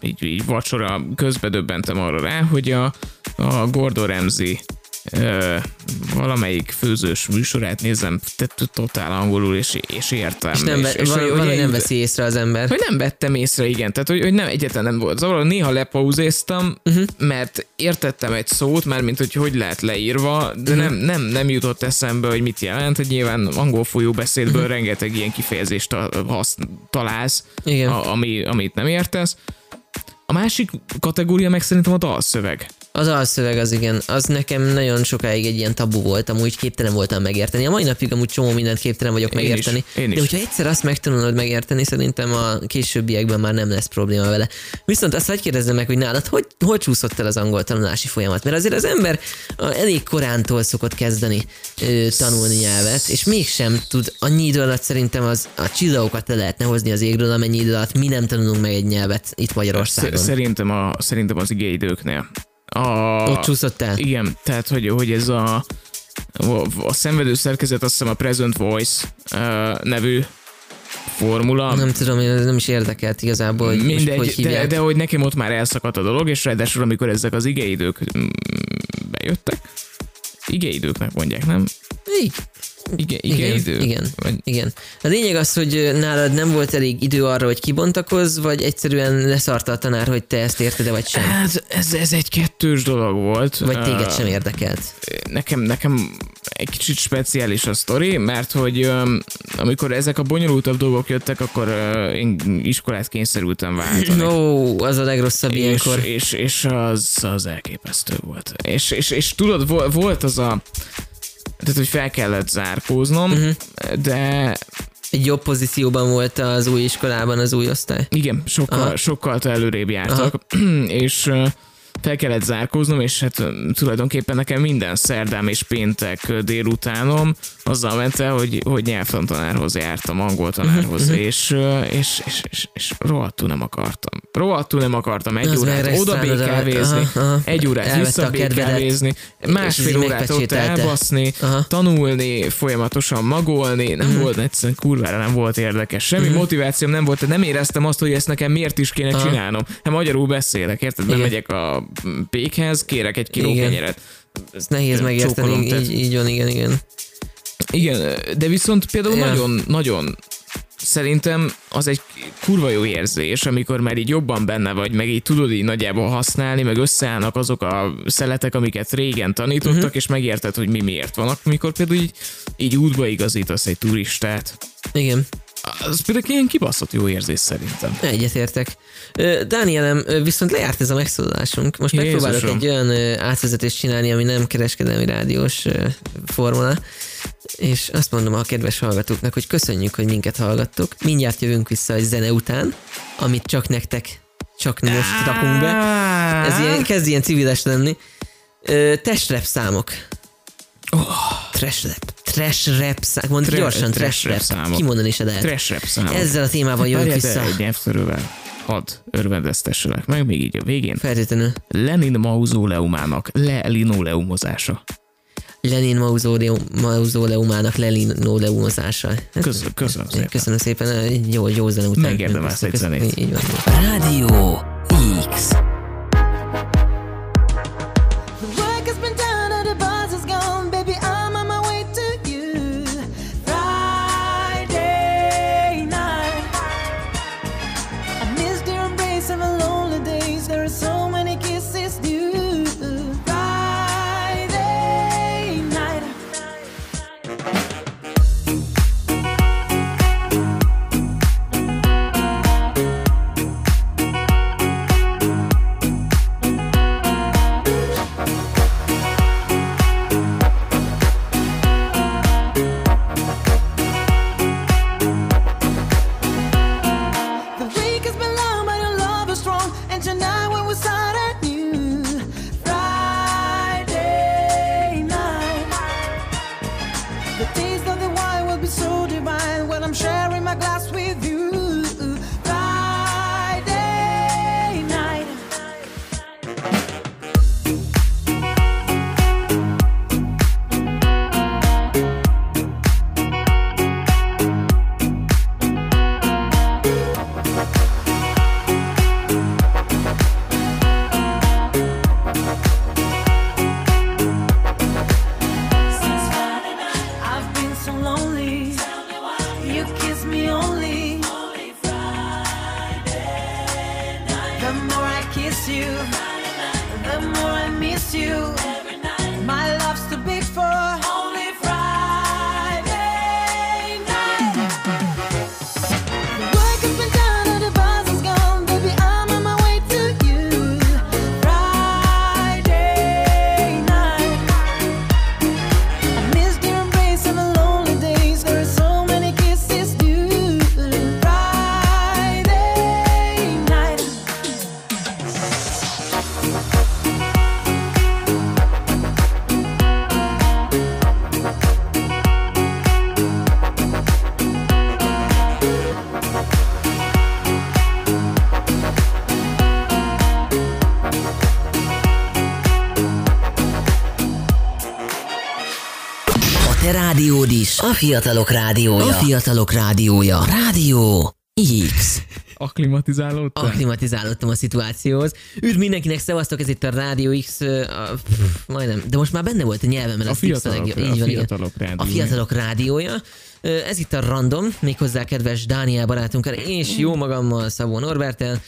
így, így vacsora közben döbbentem arra rá, hogy a, a Gordon Ramsay ö, valamelyik főzős műsorát nézem te- totál angolul, és, és értem. És nem, és, val- hogy- valahogy hogy nem veszi észre az ember. hogy nem vettem észre, igen. Tehát, hogy, hogy nem, egyetlen nem volt zavar. Néha lepauzéztam, uh-huh. mert értettem egy szót, mert mint hogy hogy lehet leírva, de uh-huh. nem, nem, nem jutott eszembe, hogy mit jelent. Hogy nyilván angol folyóbeszédből Mhm. uh-huh. rengeteg ilyen kifejezést hasz, találsz, Igen. a, ami, amit nem értesz. A másik kategória meg szerintem a dalszöveg. Az alszöveg az igen, az nekem nagyon sokáig egy ilyen tabu volt, amúgy képtelen voltam megérteni. A mai napig amúgy csomó mindent képtelen vagyok Én is, megérteni. én De is. hogyha egyszer azt megtanulod megérteni, szerintem a későbbiekben már nem lesz probléma vele. Viszont azt hagyj kérdezzem meg, hogy nálad hogy, hogy csúszott el az angol tanulási folyamat? Mert azért az ember elég korántól szokott kezdeni ö, tanulni nyelvet, és mégsem tud annyi idő alatt szerintem az a csillagokat le lehetne hozni az égről, amennyi idő alatt mi nem tanulunk meg egy nyelvet itt Magyarországon. Sz- Szerintem, a, szerintem az igéidőknél. A, Ott csúszott el? Igen, tehát hogy, hogy ez a, a, szenvedő szerkezet azt hiszem a Present Voice uh, nevű formula. Nem tudom, én nem is érdekelt igazából, hogy Mindegy, most hogy de, hívják. de hogy nekem ott már elszakadt a dolog, és ráadásul amikor ezek az igeidők mm, bejöttek, igeidőknek mondják, nem? Így. Ige, Igen, igeidő? igen, Vagy, igen. A lényeg az, hogy nálad nem volt elég idő arra, hogy kibontakozz, vagy egyszerűen leszarta a tanár, hogy te ezt érted vagy sem. hát ez, ez egy kettős dolog volt. Vagy téged sem érdekelt. nekem, nekem egy kicsit speciális a sztori, mert hogy amikor ezek a bonyolultabb dolgok jöttek, akkor én iskolát kényszerültem váltani. Ó, az a legrosszabb és, ilyenkor. és, és az, az elképesztő volt. És, és, és tudod, vo- volt az a tehát, hogy fel kellett zárkóznom, uh-huh. de Egy jobb pozícióban volt az új iskolában az új osztály. igen, sokkal, Aha. sokkal előrébb jártak, [CLEARS THROAT] és ö, fel kellett zárkóznom, és hát tulajdonképpen nekem minden szerdám és péntek délutánom azzal ment el, hogy, hogy nyelvtantanárhoz jártam, angol tanárhoz, Mhm, és, és, és, és, és rohadtul nem akartam. Rohadtul nem akartam egy Az órát oda békávézni, aha, aha. egy órát vissza békávézni, másfél órát ott elbaszni, Aha. tanulni, folyamatosan magolni, nem Mhm. volt egyszerűen kurvára nem volt érdekes. Semmi motivációm nem volt, nem éreztem azt, hogy ezt nekem miért is kéne Aha. csinálnom. Hát magyarul beszélek, érted? Igen. Bemegyek a pékhez, kérek egy kiló Igen. kenyeret. Ez nehéz megérteni, tehát- így, így van, igen, igen. Igen, de viszont például Ja. nagyon, nagyon szerintem az egy kurva jó érzés, amikor már így jobban benne vagy, meg így tudod így nagyjából használni, meg összeállnak azok a szeletek, amiket régen tanítottak, uh-huh. és megérted, hogy mi miért vannak, amikor például így, így útba igazítasz egy turistát. Igen. Az például ilyen kibaszott jó érzés szerintem. Egyetértek. Dánielem, viszont lejárt ez a megszólalásunk. Most Jézusom. megpróbálok egy olyan átvezetést csinálni, ami nem kereskedelmi rádiós formula, és azt mondom a kedves hallgatóknak, hogy köszönjük, hogy minket hallgattok. Mindjárt jövünk vissza egy zene után, amit csak nektek, csak most rakunk be. Ez ilyen, kezd ilyen civiles lenni. Testrep számok. Oh. Trash rap. trash rap szám, mondd Tra- gyorsan, trash trash rap rap, kimondani se lehet. Trash rap számok. Ezzel a témával de vissza. egy nyelvtörővel. Hadd örvendeztesselek meg még így a végén. Feltétlenül. Lenin mauzóleumának lelinoleumozása. Lenin mauzóleum, mauzóleumának lelinoleumozása. Köszönöm, köszönöm szépen. Köszönöm szépen, jó, jó zene után. Megérdemelsz egy zenét. Így van. Rádió X. fiatalok rádiója. A fiatalok rádiója. Rádió X. Akklimatizálódtál? Aklimatizálódtam a szituációhoz. Üdv mindenkinek, szevasztok, ez itt a Rádió X, a, pff, majdnem, de most már benne volt a nyelvemben. A fiatalok- a Így van, igen. fiatalok rádiója. A fiatalok rádiója. Ez itt a Random, méghozzá kedves Dániel barátunkkal, és jó magammal, Szabó Norbertel.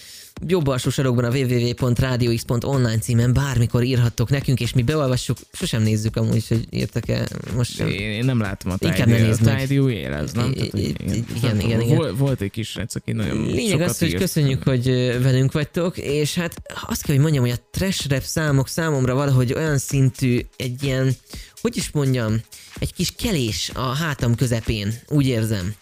Jobb alsó sarokban a www.radiox.online címen bármikor írhattok nekünk, és mi beolvassuk, sosem nézzük amúgy, hogy írtak-e most sem. Én, én nem látom a Inkább ne nézd meg. Tidy új élez, nem? I- igen, i- igen, igen, igen. Vol- Volt egy kis srác, aki nagyon Lényeg az, hogy köszönjük, hogy velünk vagytok, és hát azt kell, hogy mondjam, hogy a trash rap számok számomra valahogy olyan szintű, egy ilyen, hogy is mondjam, egy kis kelés a hátam közepén, úgy érzem.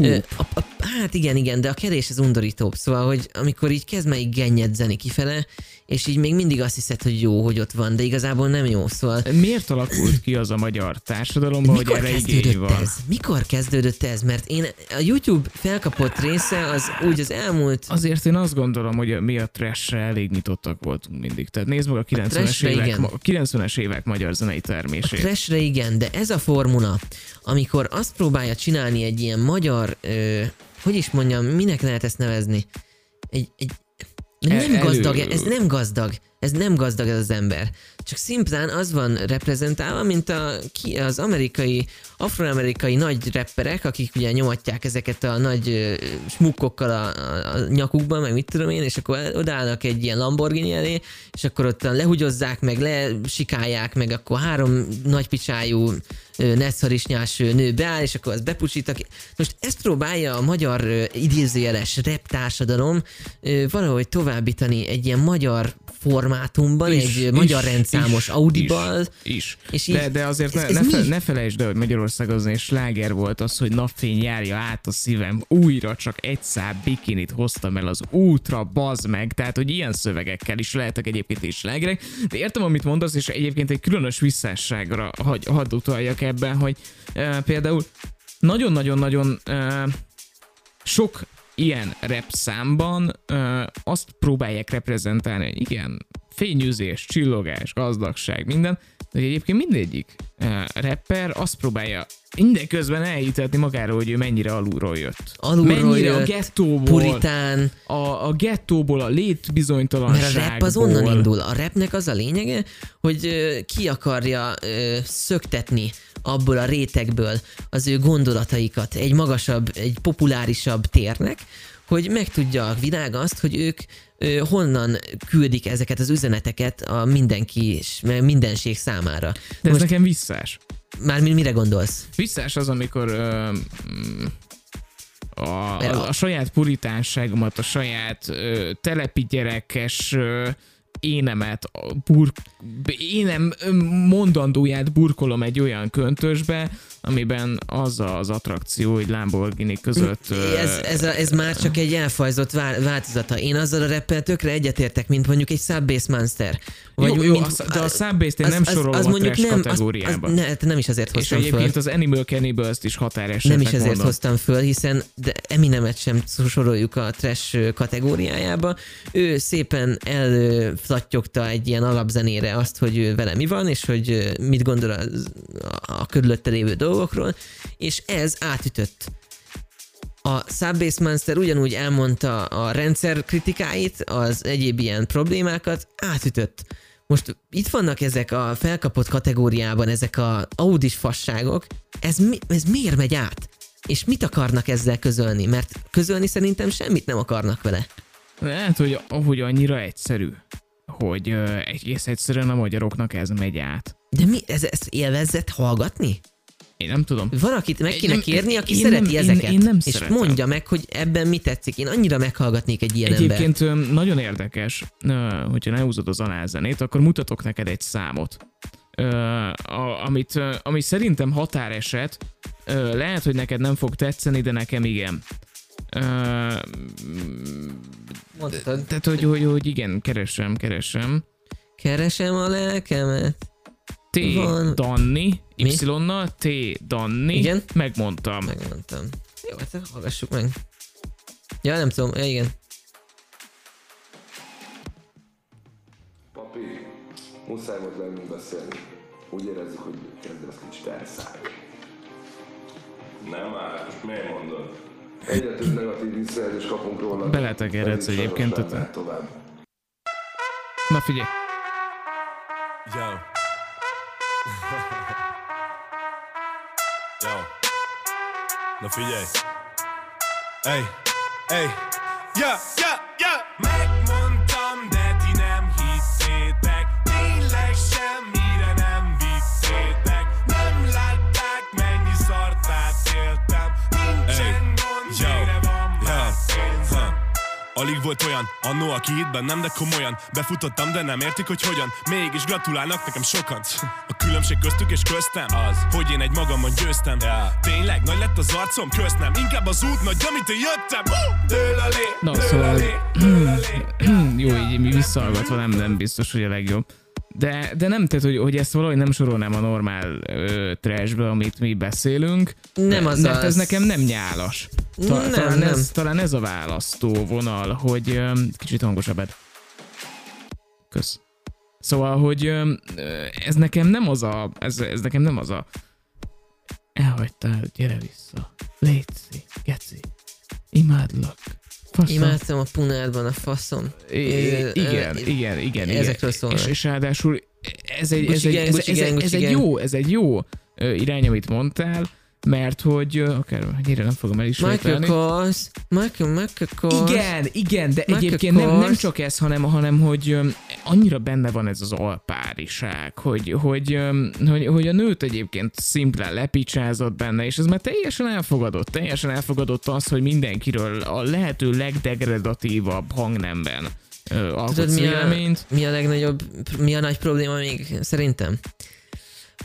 Ö, A, a, hát igen, igen, de a kelés az undorítóbb, szóval, hogy amikor így kezd meg gennyedzeni kifele, és így még mindig azt hiszed, hogy jó, hogy ott van, de igazából nem jó, szóval Miért alakult ki az a magyar társadalomban, hogy mikor erre igény van? ez? Mikor kezdődött ez? Mert én a YouTube felkapott része az úgy az elmúlt Azért én azt gondolom, hogy mi a trash elég nyitottak voltunk mindig. Tehát nézd meg a 90-es, trashre évek, igen. a 90-es évek magyar zenei termését. Trashre igen, de ez a formula, amikor azt próbálja csinálni egy ilyen magyar, ö, hogy is mondjam, minek lehet ezt nevezni? Egy, egy nem El- gazdag, elő- ez nem gazdag, ez nem gazdag ez az ember. Csak szimplán az van reprezentálva, mint a, ki, az amerikai, afroamerikai nagy rapperek, akik ugye nyomatják ezeket a nagy ö, smukkokkal a, a, nyakukban, meg mit tudom én, és akkor odaállnak egy ilyen Lamborghini elé, és akkor ott lehugyozzák, meg lesikálják, meg akkor három nagy picsájú ö, nő beáll, és akkor azt bepucsítak. Most ezt próbálja a magyar ö, idézőjeles rap társadalom valahogy továbbítani egy ilyen magyar formátumban, Is, egy magyar is, rendszámos is, Audival, Is, is. és de, így- de azért ez- ne, ez ne, fe, ne felejtsd el, hogy Magyarország az egy sláger volt az, hogy napfény járja át a szívem, újra csak egy szál bikinit hoztam el az útra, bazd meg, tehát hogy ilyen szövegekkel is lehetek egyébként is slágerek, de értem, amit mondasz, és egyébként egy különös visszásságra hagy, hadd utaljak ebben, hogy e, például nagyon-nagyon-nagyon e, sok ilyen rap számban ö, azt próbálják reprezentálni, hogy igen, fényűzés, csillogás, gazdagság, minden, de egyébként mindegyik ö, rapper azt próbálja mindeközben elhitetni magáról, hogy ő mennyire alulról jött. Alulról mennyire jött, a gettóból, puritán, a, a gettóból, a létbizonytalanságból. Mert a rap az onnan indul. A rapnek az a lényege, hogy ki akarja ö, szöktetni abból a rétegből az ő gondolataikat egy magasabb, egy populárisabb térnek, hogy megtudja a világ azt, hogy ők ö, honnan küldik ezeket az üzeneteket a mindenki és mindenség számára. De ez Most nekem visszás. már mi- mire gondolsz? Visszás az, amikor ö, mm, a, a, a- saját puritánságomat, a saját ö, telepi gyerekes ö, énemet, bur, énem mondandóját burkolom egy olyan köntösbe, amiben az az attrakció, hogy Lamborghini között... Ez, ez, a, ez már csak egy elfajzott vál- változata. Én azzal a rappel tökre egyetértek, mint mondjuk egy Subbase Monster. Jó, jó, mint- a- de a Subbase-t én nem sorolom a trash kategóriába. Az, az, ne, nem is azért és hoztam föl. egyébként az Animal Cannibals-t is határesetnek Nem is ezért mondom. hoztam föl, hiszen de Eminemet sem soroljuk a trash kategóriájába. Ő szépen elflattyogta egy ilyen alapzenére azt, hogy vele mi van, és hogy mit gondol a, a körülötte lévő dolgokról, és ez átütött. A Subbase Monster ugyanúgy elmondta a rendszer kritikáit, az egyéb ilyen problémákat, átütött. Most itt vannak ezek a felkapott kategóriában, ezek a audis fasságok, ez, mi, ez miért megy át? És mit akarnak ezzel közölni? Mert közölni szerintem semmit nem akarnak vele. Lehet, hogy ahogy annyira egyszerű, hogy egész egyszerűen a magyaroknak ez megy át. De mi, ez, ezt élvezett hallgatni? Én nem tudom. Van, akit meg Én kéne kérni, aki én szereti nem- én- ezeket. én nem és szeretem. mondja meg, hogy ebben mi tetszik. Én annyira meghallgatnék egy ilyen embert. Egyébként ö, nagyon érdekes, hogyha ne húzod az alázenét, akkor mutatok neked egy számot, amit, ami szerintem határeset, lehet, hogy neked nem fog tetszeni, de nekem igen. Ö, Mondhatod. tehát, hogy, hogy, hogy igen, keresem, keresem. Keresem a lelkemet. T. Van- Danni? Y-nal, T. Danni, Igen? megmondtam. Megmondtam. Jó, hát hallgassuk meg. Ja, nem tudom, ja, igen. Papi, muszáj volt velünk beszélni. Úgy érezzük, hogy kezdesz kicsit elszállni. Nem áll, most miért mondod? Egyre több negatív visszajelzést kapunk róla. Pedig egyébként, tovább. Na figyelj, Yo. Yo. Na figyelj. Ey, ey. Ja, ja, ja. Alig volt olyan, annó, aki hitt bennem, de komolyan. Befutottam, de nem értik, hogy hogyan. Mégis gratulálnak nekem sokan. A különbség köztük és köztem. Az, hogy én egy magamon győztem. Yeah. Tényleg, nagy lett az arcom, közt nem Inkább az út nagy, amit én jöttem! Dől alé, Na, szóval- [CLEARS THROAT] jó, így mi visszahallgatva nem, nem biztos, hogy a legjobb. De, de nem, tehát, hogy, hogy ezt valahogy nem sorolnám a normál ö, trashbe, amit mi beszélünk. Nem az Mert az. ez nekem nem nyálas. Ta, Nem, talán, nem. Ez, talán ez a választó vonal, hogy ö, kicsit hangosabbad. Kösz. Szóval, hogy ö, ez nekem nem az a, ez, ez nekem nem az a elhagytál, gyere vissza. Léci, geci. Imádlak. Faszom. Imádtam a punádban a faszom. I- igen, ö, igen, igen, ezekről igen. szólnak. És, és ráadásul ez egy, ez egy, ez, ez, ez, ez egy jó, ez egy jó irány, amit mondtál, mert hogy, akár ennyire nem fogom Michael elismételni. Kors, Michael, Michael Kors. Igen, igen, de Michael egyébként nem, nem csak ez, hanem, hanem hogy annyira benne van ez az alpáriság, hogy, hogy, hogy, hogy a nőt egyébként szimplán lepicsázott benne, és ez már teljesen elfogadott, teljesen elfogadott az, hogy mindenkiről a lehető legdegradatívabb hangnemben ö, Tudod, mi a, mi a legnagyobb, mi a nagy probléma még szerintem?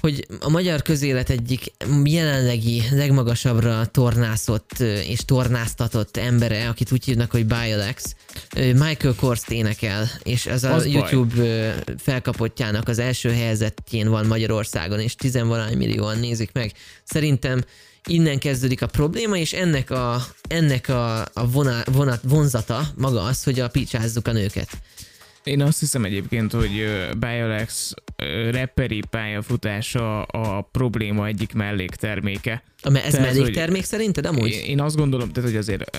Hogy a magyar közélet egyik jelenlegi legmagasabbra tornászott és tornáztatott embere, akit úgy hívnak, hogy Bialex, Michael Kors énekel, és ez a Az baj. YouTube ö, felkapottjának az első helyezettjén van Magyarországon, és tizenvalány millióan nézik meg. Szerintem innen kezdődik a probléma, és ennek a, ennek a, a vonat, vonzata maga az, hogy a picsázzuk a nőket. Én azt hiszem egyébként, hogy ö, rapperi pályafutása a probléma egyik mellékterméke. A me- Ez Tehát, melléktermék szerinted amúgy? Én azt gondolom, tehát, hogy azért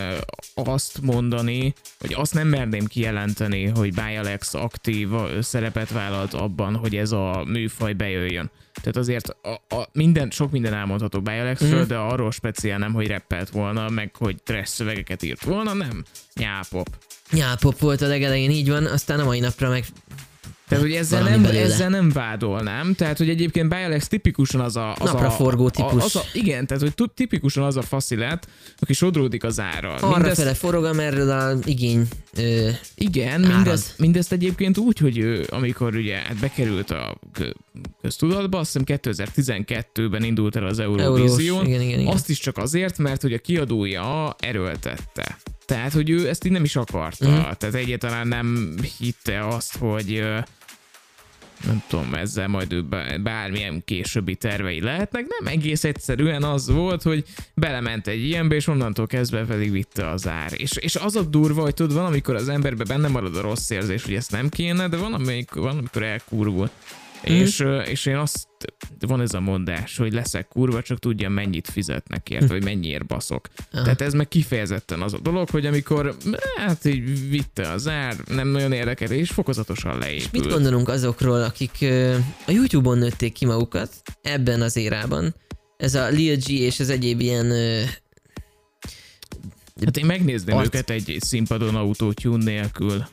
azt mondani, hogy azt nem merném kijelenteni, hogy Bialex aktív szerepet vállalt abban, hogy ez a műfaj bejöjjön. Tehát azért a, a minden, sok minden elmondható Bialexről, mm. de arról speciál nem, hogy rappelt volna, meg hogy trash szövegeket írt volna, nem. Nyápop. Nyálpop volt a legelején, így van, aztán a mai napra meg Tehát, hogy ezzel nem, belőle. ezzel nem vádolnám. Tehát, hogy egyébként Bialex tipikusan az a... Az a, Napraforgó típus. A, az a, igen, tehát, hogy tipikusan az a faszilet, aki sodródik az árral. arra fele forog, amerről a igény ö, Igen, árad. mindezt, mindezt egyébként úgy, hogy ő, amikor ugye hát bekerült a köztudatba, azt hiszem 2012-ben indult el az Eurovízión, igen, igen, igen. azt is csak azért, mert hogy a kiadója erőltette. Tehát, hogy ő ezt így nem is akarta. Mm. Tehát egyáltalán nem hitte azt, hogy nem tudom, ezzel majd ő bá- bármilyen későbbi tervei lehetnek, nem egész egyszerűen az volt, hogy belement egy ilyenbe, és onnantól kezdve pedig vitte az ár. És, és az a durva, hogy tudod, van, amikor az emberbe benne marad a rossz érzés, hogy ezt nem kéne, de van, amelyik, van amikor elkurvul. Mm. És, és én azt, van ez a mondás, hogy leszek kurva, csak tudja mennyit fizetnek érte, vagy mennyiért baszok. Aha. Tehát ez meg kifejezetten az a dolog, hogy amikor hát így vitte az ár, nem nagyon érdekel, és fokozatosan leépül. Mit gondolunk azokról, akik a YouTube-on nőtték ki magukat ebben az érában? Ez a Lil G és az egyéb ilyen Hát én megnézném Arc- őket egy színpadon autotune nélkül.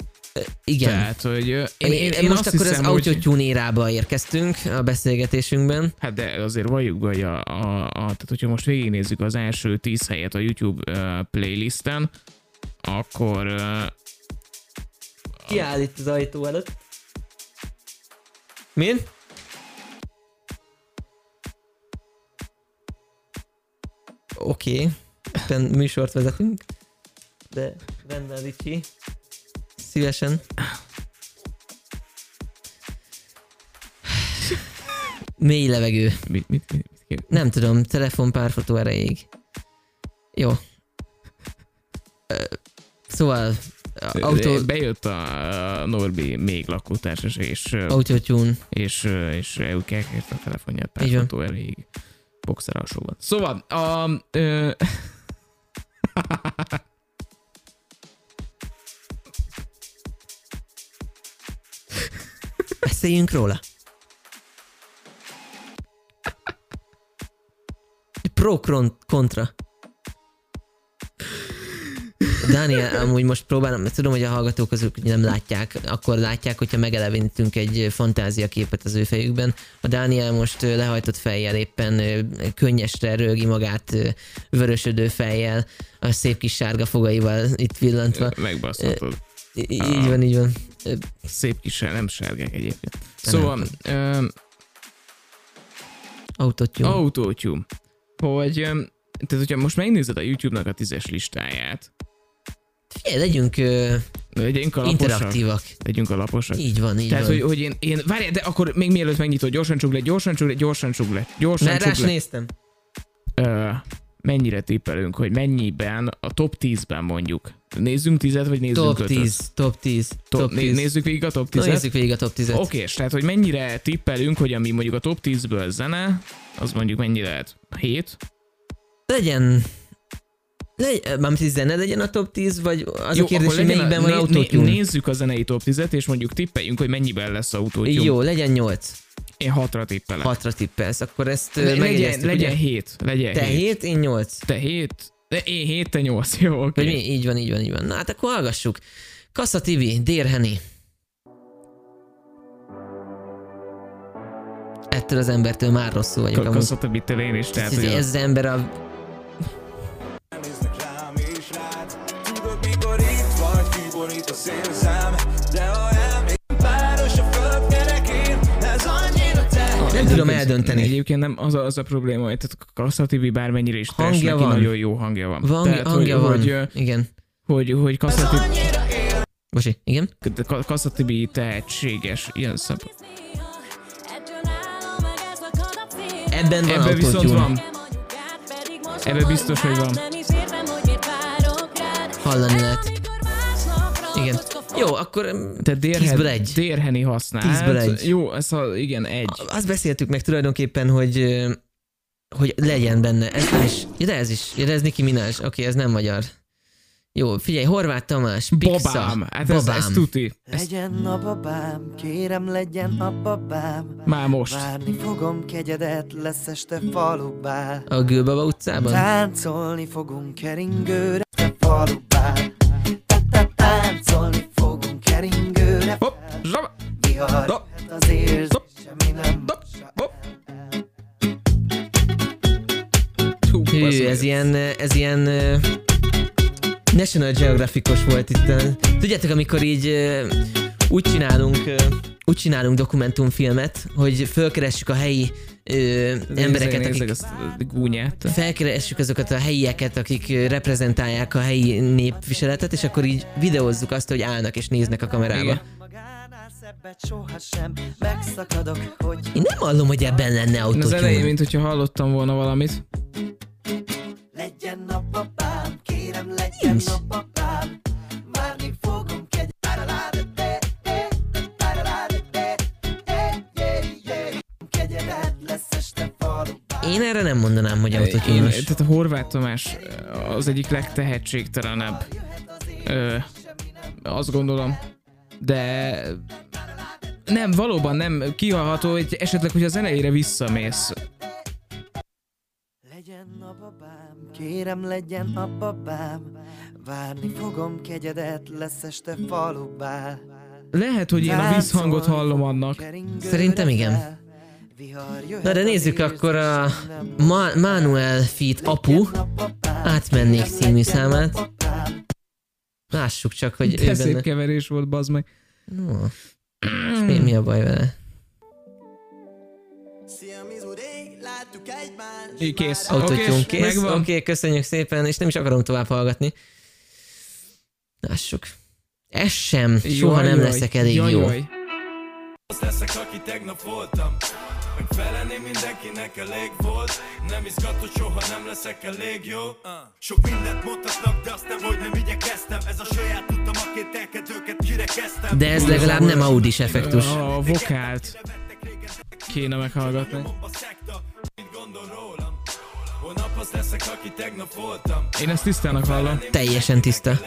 Igen. Tehát, hogy ö, Én, én, én most akkor hiszem, az hogy- autotune érába érkeztünk a beszélgetésünkben. Hát de azért valljuk be, hogy a, a, a, tehát hogyha most végignézzük az első tíz helyet a YouTube uh, playlisten, akkor uh, Ki áll itt az ajtó előtt? Min? Oké, okay. műsort vezetünk, de rendben, Ricsi. Szívesen. Mély levegő. mit, mit, mit, mit Nem tudom, telefon párfotó erejéig. Jó. Szóval, autó. Bejött a Norbi még lakótársas, és, autotune. és, és ő kérte a telefonját Így van. párfotó elég boxer alsóban. Szóval, a, ö, [LAUGHS] Beszéljünk róla. Pro kontra. Dániel, amúgy most próbálom, mert tudom, hogy a hallgatók azok nem látják, akkor látják, hogyha megelevenítünk egy fantáziaképet az ő fejükben. A Dániel most lehajtott fejjel éppen könnyesre rögi magát vörösödő fejjel, a szép kis sárga fogaival itt villantva. megbaszhatod. I- így van, így van. Szép kis, nem sárgák egyébként. Szóval, ö, Autotune. Autotune. Hogy, tehát hogyha most megnézed a YouTube-nak a tízes listáját, Figyelj, legyünk ö, legyünk alaposak. interaktívak. Legyünk alaposak. Így van, így Tehát, van. hogy, hogy én, én, várj, de akkor még mielőtt megnyitod, gyorsan csuk le, gyorsan csuk le, gyorsan csuk le, gyorsan Mert csuk le. néztem. Ö, mennyire tippelünk, hogy mennyiben a top 10-ben mondjuk. Nézzünk 10 vagy nézzünk Top 5 10, top 10, Top, top 10. Nézzük végig a top Na, 10 nézzük végig a top 10 Oké, és tehát, hogy mennyire tippelünk, hogy ami mondjuk a top 10-ből zene, az mondjuk mennyi lehet? 7? Legyen... Legy, mármint zene legyen a top 10, vagy az Jó, a kérdés, hogy melyikben a- van né-? Nézzük a zenei top 10-et, és mondjuk tippeljünk, hogy mennyiben lesz autotune. Jó, legyen 8. Én 6-ra tippelek. 6-ra tippelsz, akkor ezt Le- Le, legyen, legyen ugye? 7. Legyen Te 7. 7, én 8. Te 7. De én 7, te 8. Jó, oké. Mi? Így van, így van, így van. Na hát akkor hallgassuk. Kassa TV, Dérheni. Ettől az embertől már rosszul vagyok. amúgy. Kasszat a bittől én is. Tehát, ez az ember a... tudom eldönteni. Egyébként nem az a, az a probléma, hogy tehát Kassa TV bármennyire is Hangja neki van. nagyon jó hangja van. Van, Tehát, hangja hogy, van. Hogy, Igen. hogy, hogy Kassa TV, Bocsi, igen? Kassa TV tehetséges ilyen szab. Ebben van Ebben viszont van. Ebben biztos, hogy van. Hallani lehet. Igen. Jó, akkor Tehát tízből Dérhen, egy. Dérheni használt. Tízből egy. Jó, ez a, igen, egy. Azt beszéltük meg tulajdonképpen, hogy hogy legyen benne. Ez is. Ja, de ez is. Ja, de ez Nicki Minaj. Oké, okay, ez nem magyar. Jó, figyelj, Horváth Tamás, Pixa. Babám. Hát ez, ez tuti. Legyen a babám, kérem legyen a babám. már most. Várni fogom kegyedet, lesz este falubá. A Gülbaba utcában? Táncolni fogunk keringőre, te falubá. Ez ilyen, ez ilyen National Geographicos volt itt. Tudjátok, amikor így úgy csinálunk, úgy csinálunk dokumentumfilmet, hogy fölkeressük a helyi ö, embereket, Nézzek akik ezt a gúnyát. felkeressük azokat a helyieket, akik reprezentálják a helyi népviseletet, és akkor így videózzuk azt, hogy állnak és néznek a kamerába. Igen. Én nem hallom, hogy ebben lenne Én az elején, autotune. mint hogyha hallottam volna valamit. Legyen a babám, kérem legyen Nincs. a babám. Várni fogom kegy... Kegyedet lesz este falubá. Én erre nem mondanám, hogy Én, autotune tehát a Horváth Tamás az egyik legtehetségtelenebb. Ö, azt gondolom. De nem, valóban nem kihalható, hogy esetleg, hogy az elejére visszamész. Legyen a kérem legyen a babám. Várni fogom kegyedet, lesz este falubá. Lehet, hogy én a visszhangot hallom annak. Szerintem igen. Na de nézzük akkor a Ma- Manuel Feat Apu Átmennék című számát. Lássuk csak, hogy ő De szép benne... keverés volt, bazd meg. No. És mi, mi a baj vele? Így kész. Oké, kész. Oké, okay, köszönjük szépen, és nem is akarom tovább hallgatni. Lássuk. Ez sem, soha Jaj, nem jaj, leszek elég jaj, jó. jaj. Az leszek, aki tegnap voltam Meg felelni mindenkinek elég volt Nem izgatott, soha nem leszek elég jó Sok mindent mondhatnak, de azt nem, hogy nem igyekeztem Ez a saját utam, a kételkedőket kirekeztem De ez legalább nem audis effektus. A vokált kéne meghallgatni. Gondol rólam Holnap az leszek, aki tegnap voltam Én ezt tisztának hallom. Teljesen tiszta.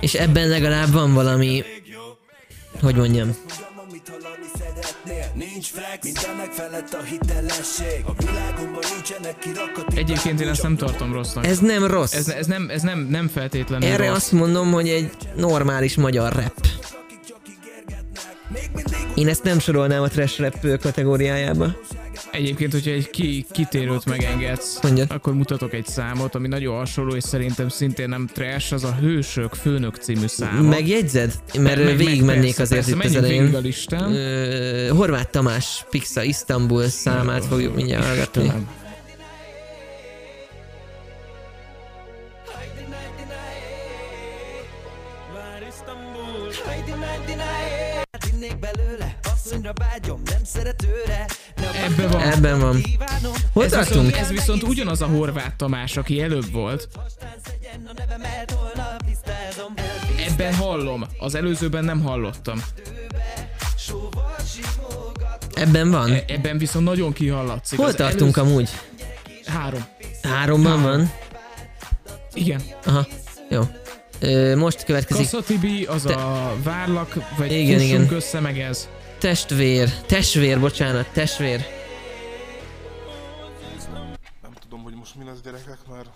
És ebben legalább van valami, hogy mondjam, Amit hallani szeretnél Nincs flex, mindennek felett a hitelesség A világomban nincsenek kirakat Egyébként én ezt nem tartom rossznak. ez nem rossz. Ez, ez, nem, ez nem, nem feltétlenül Erre rossz. azt mondom, hogy egy normális magyar rap. Én ezt nem sorolnám a trash rap kategóriájába. Egyébként, hogyha egy ki, kitérőt megengedsz, Mondjad. akkor mutatok egy számot, ami nagyon hasonló, és szerintem szintén nem trash, az a Hősök főnök című száma. Megjegyzed? Mert Meg- végigmennék azért persze, itt az menjünk végig a elején. listán. Ö, Horváth Tamás Pixa Isztambul számát fogjuk mindjárt hallgatni. Istenem. Innék belőle, asszonyra vágyom, nem szeretőre. Ebben van. Ebben van. Hol Ez viszont, tartunk? ez viszont ugyanaz a Horváth Tamás, aki előbb volt. Ebben hallom, az előzőben nem hallottam. Ebben van. E- ebben viszont nagyon kihallatszik. Hol Az tartunk előző- amúgy? Három. Háromban van? Igen. Aha, jó. Ö, most következik Kassa Tibi, az Te- a várlak, vagy Igen, igen. össze meg ez. Testvér. Testvér, bocsánat, testvér. Nem tudom, hogy most mi lesz gyerekek, mert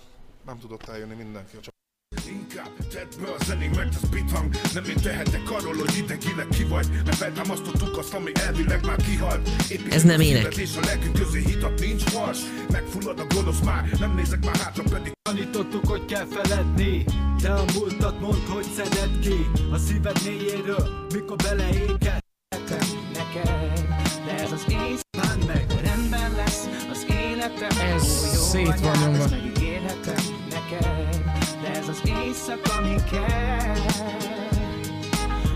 nem tudott eljönni mindenki. Csak Inkább tedd be a zenénk, mert ez beat hang Nem én tehetek arról, hogy idegileg ki vagy Mert feltámasztottuk azt, ami elvileg már kihalt Ez nem a ének. És a lelkünk közé hitat nincs vas Megfullad a gonosz már, nem nézek már hátra pedig Tanítottuk, hogy kell feledni Te a múltat mondd, hogy szeded ki A szíved mélyéről, mikor beleékel Szét van nyomva. Megígérhetem neked, de ez az éjszaka, ami kell.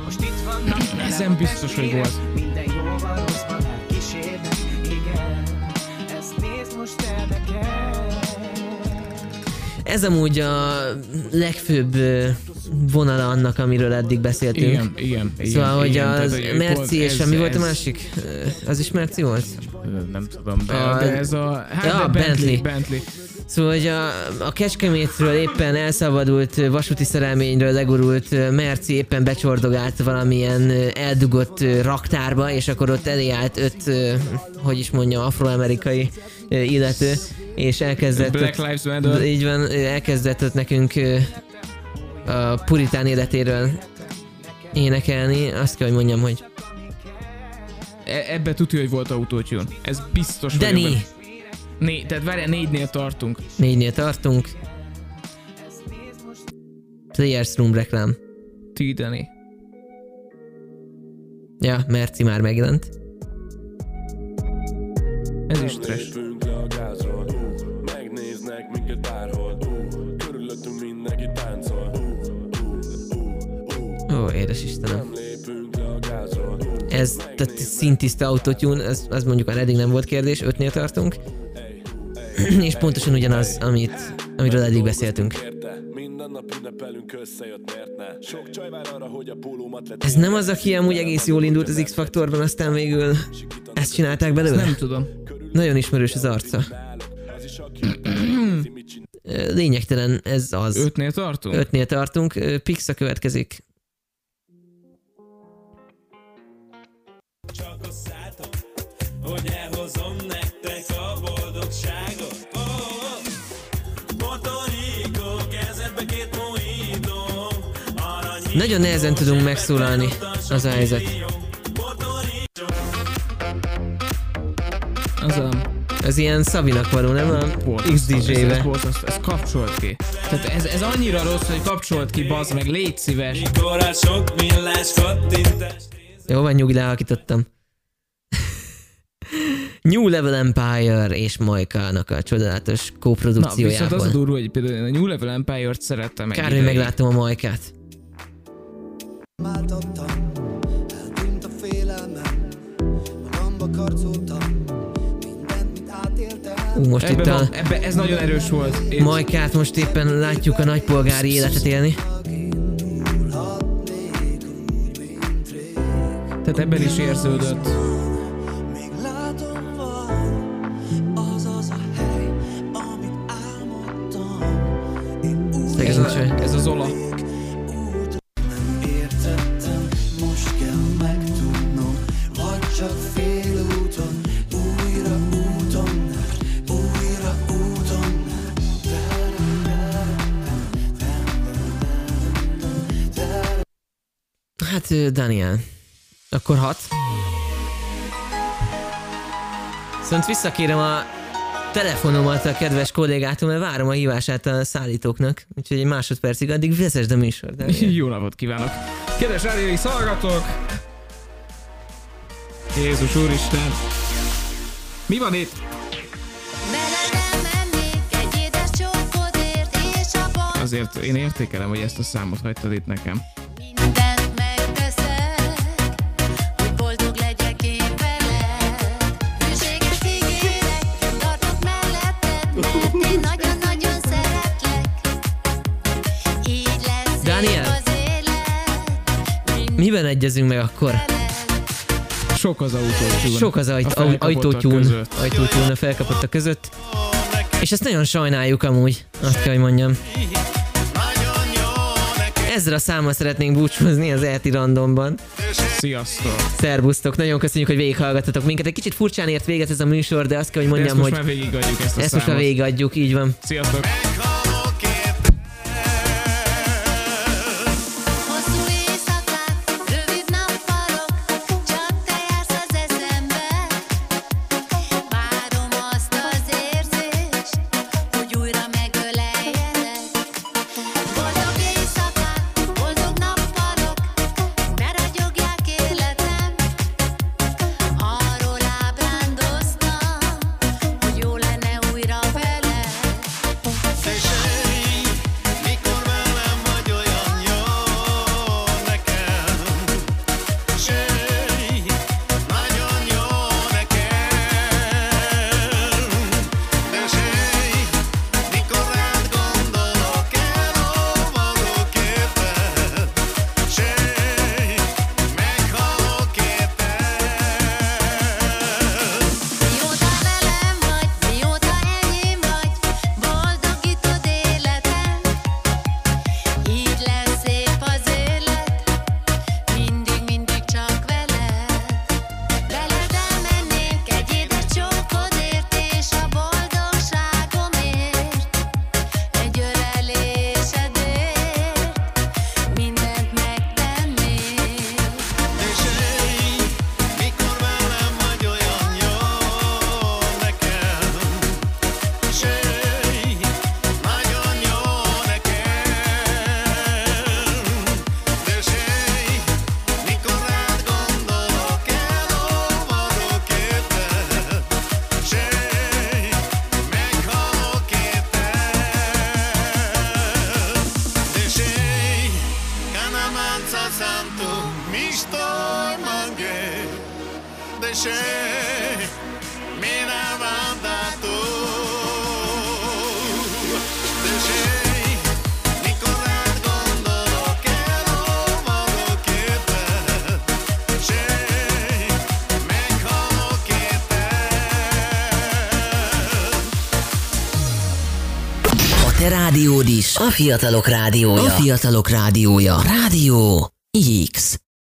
Most itt vannak velem [CLEARS THROAT] Ezen biztos, hogy volt. Minden jóval rosszban elkísérnek, igen. Ezt nézd most érdekel. Ez amúgy a legfőbb vonala annak, amiről eddig beszéltünk. Igen, igen, igen, Szóval, hogy igen, az tehát, Merci és ez- mi volt a másik? Az is Merci volt? Nem tudom, de, A- de ez a... Hát Ja, de Bentley, Bentley. Bentley. Szóval, hogy a, a Kecskemétről éppen elszabadult vasúti szerelményről legurult Merci éppen becsordogált valamilyen eldugott raktárba, és akkor ott elé állt öt, hogy is mondja, afroamerikai illető, és elkezdett Black ott, Lives Matter. így van, elkezdett ott nekünk a puritán életéről énekelni. Azt kell, hogy mondjam, hogy E- ebbe tudja, hogy volt autótyún. Ez biztos benne. Né, tehát várjál, négynél tartunk. négynél tartunk. Players Room reklám. Ti, Danny. Ja, Merci már megjelent. Ez is megnéznek minket bárhol, körülöttünk mindenki táncol, ú, Ó, édes Istenem. Ez tehát szintiszta autotune, ez, az mondjuk már eddig nem volt kérdés, ötnél tartunk. És pontosan ugyanaz, amit, amiről eddig beszéltünk. Ez nem az, aki amúgy egész jól indult az X-faktorban, aztán végül ezt csinálták belőle? Nem tudom. Nagyon ismerős az arca. Lényegtelen, ez az. Ötnél tartunk? Ötnél tartunk. Pixa következik. Nagyon nehezen tudunk megszólalni, az a helyzet. Az a... Ez ilyen Szabinak való, nem a Borzasztó, ez, ez, XDJ-be. ez kapcsolt ki. Tehát ez, ez annyira rossz, hogy kapcsolt ki, bazd meg, légy szíves. Jó van, nyugi, lehalkítottam. [LAUGHS] New Level Empire és Majkának a csodálatos Na, viszont az a durva, hogy például a New Level Empire-t szerettem Kár, hogy meglátom a Majkát. Váltottam, eltűnt a félelmem Magamba karcoltam Mindent, mit átéltem Ú, most Ebbe itt a ebbe, ez nagyon erős volt. Én, Majkát most éppen látjuk a nagypolgári életet élni. tehát ebben is érződött. Még látom van Az az a hely Amit álmodtam Én úgy Szegény Ez, a, ez az Ola. Vagy csak félúton Újra úton Újra úton Hát, Daniel, akkor hat. Szóval visszakérem a telefonomat a kedves kollégától, mert várom a hívását a szállítóknak. Úgyhogy egy másodpercig addig vezesd a műsor. Jó napot kívánok! Kedves rádiói szolgatók! Jézus Úristen! Mi van itt? Azért én értékelem, hogy ezt a számot hagytad itt nekem. Daniel! Miben egyezünk meg akkor? Sok az autótyún. Sok az ajt, A ajtótyún, ajtótyún a felkapottak között. És ezt nagyon sajnáljuk amúgy, azt kell, hogy mondjam. Ezzel a számmal szeretnénk búcsúzni az ELTI randomban. Sziasztok! Szerbusztok, nagyon köszönjük, hogy végighallgattatok minket. Egy kicsit furcsán ért véget ez a műsor, de azt kell, hogy De ezt mondjam, most hogy már végigadjuk ezt a ezt most már számot. végigadjuk, így van. Sziasztok! A fiatalok rádiója. A fiatalok rádiója. Rádió X.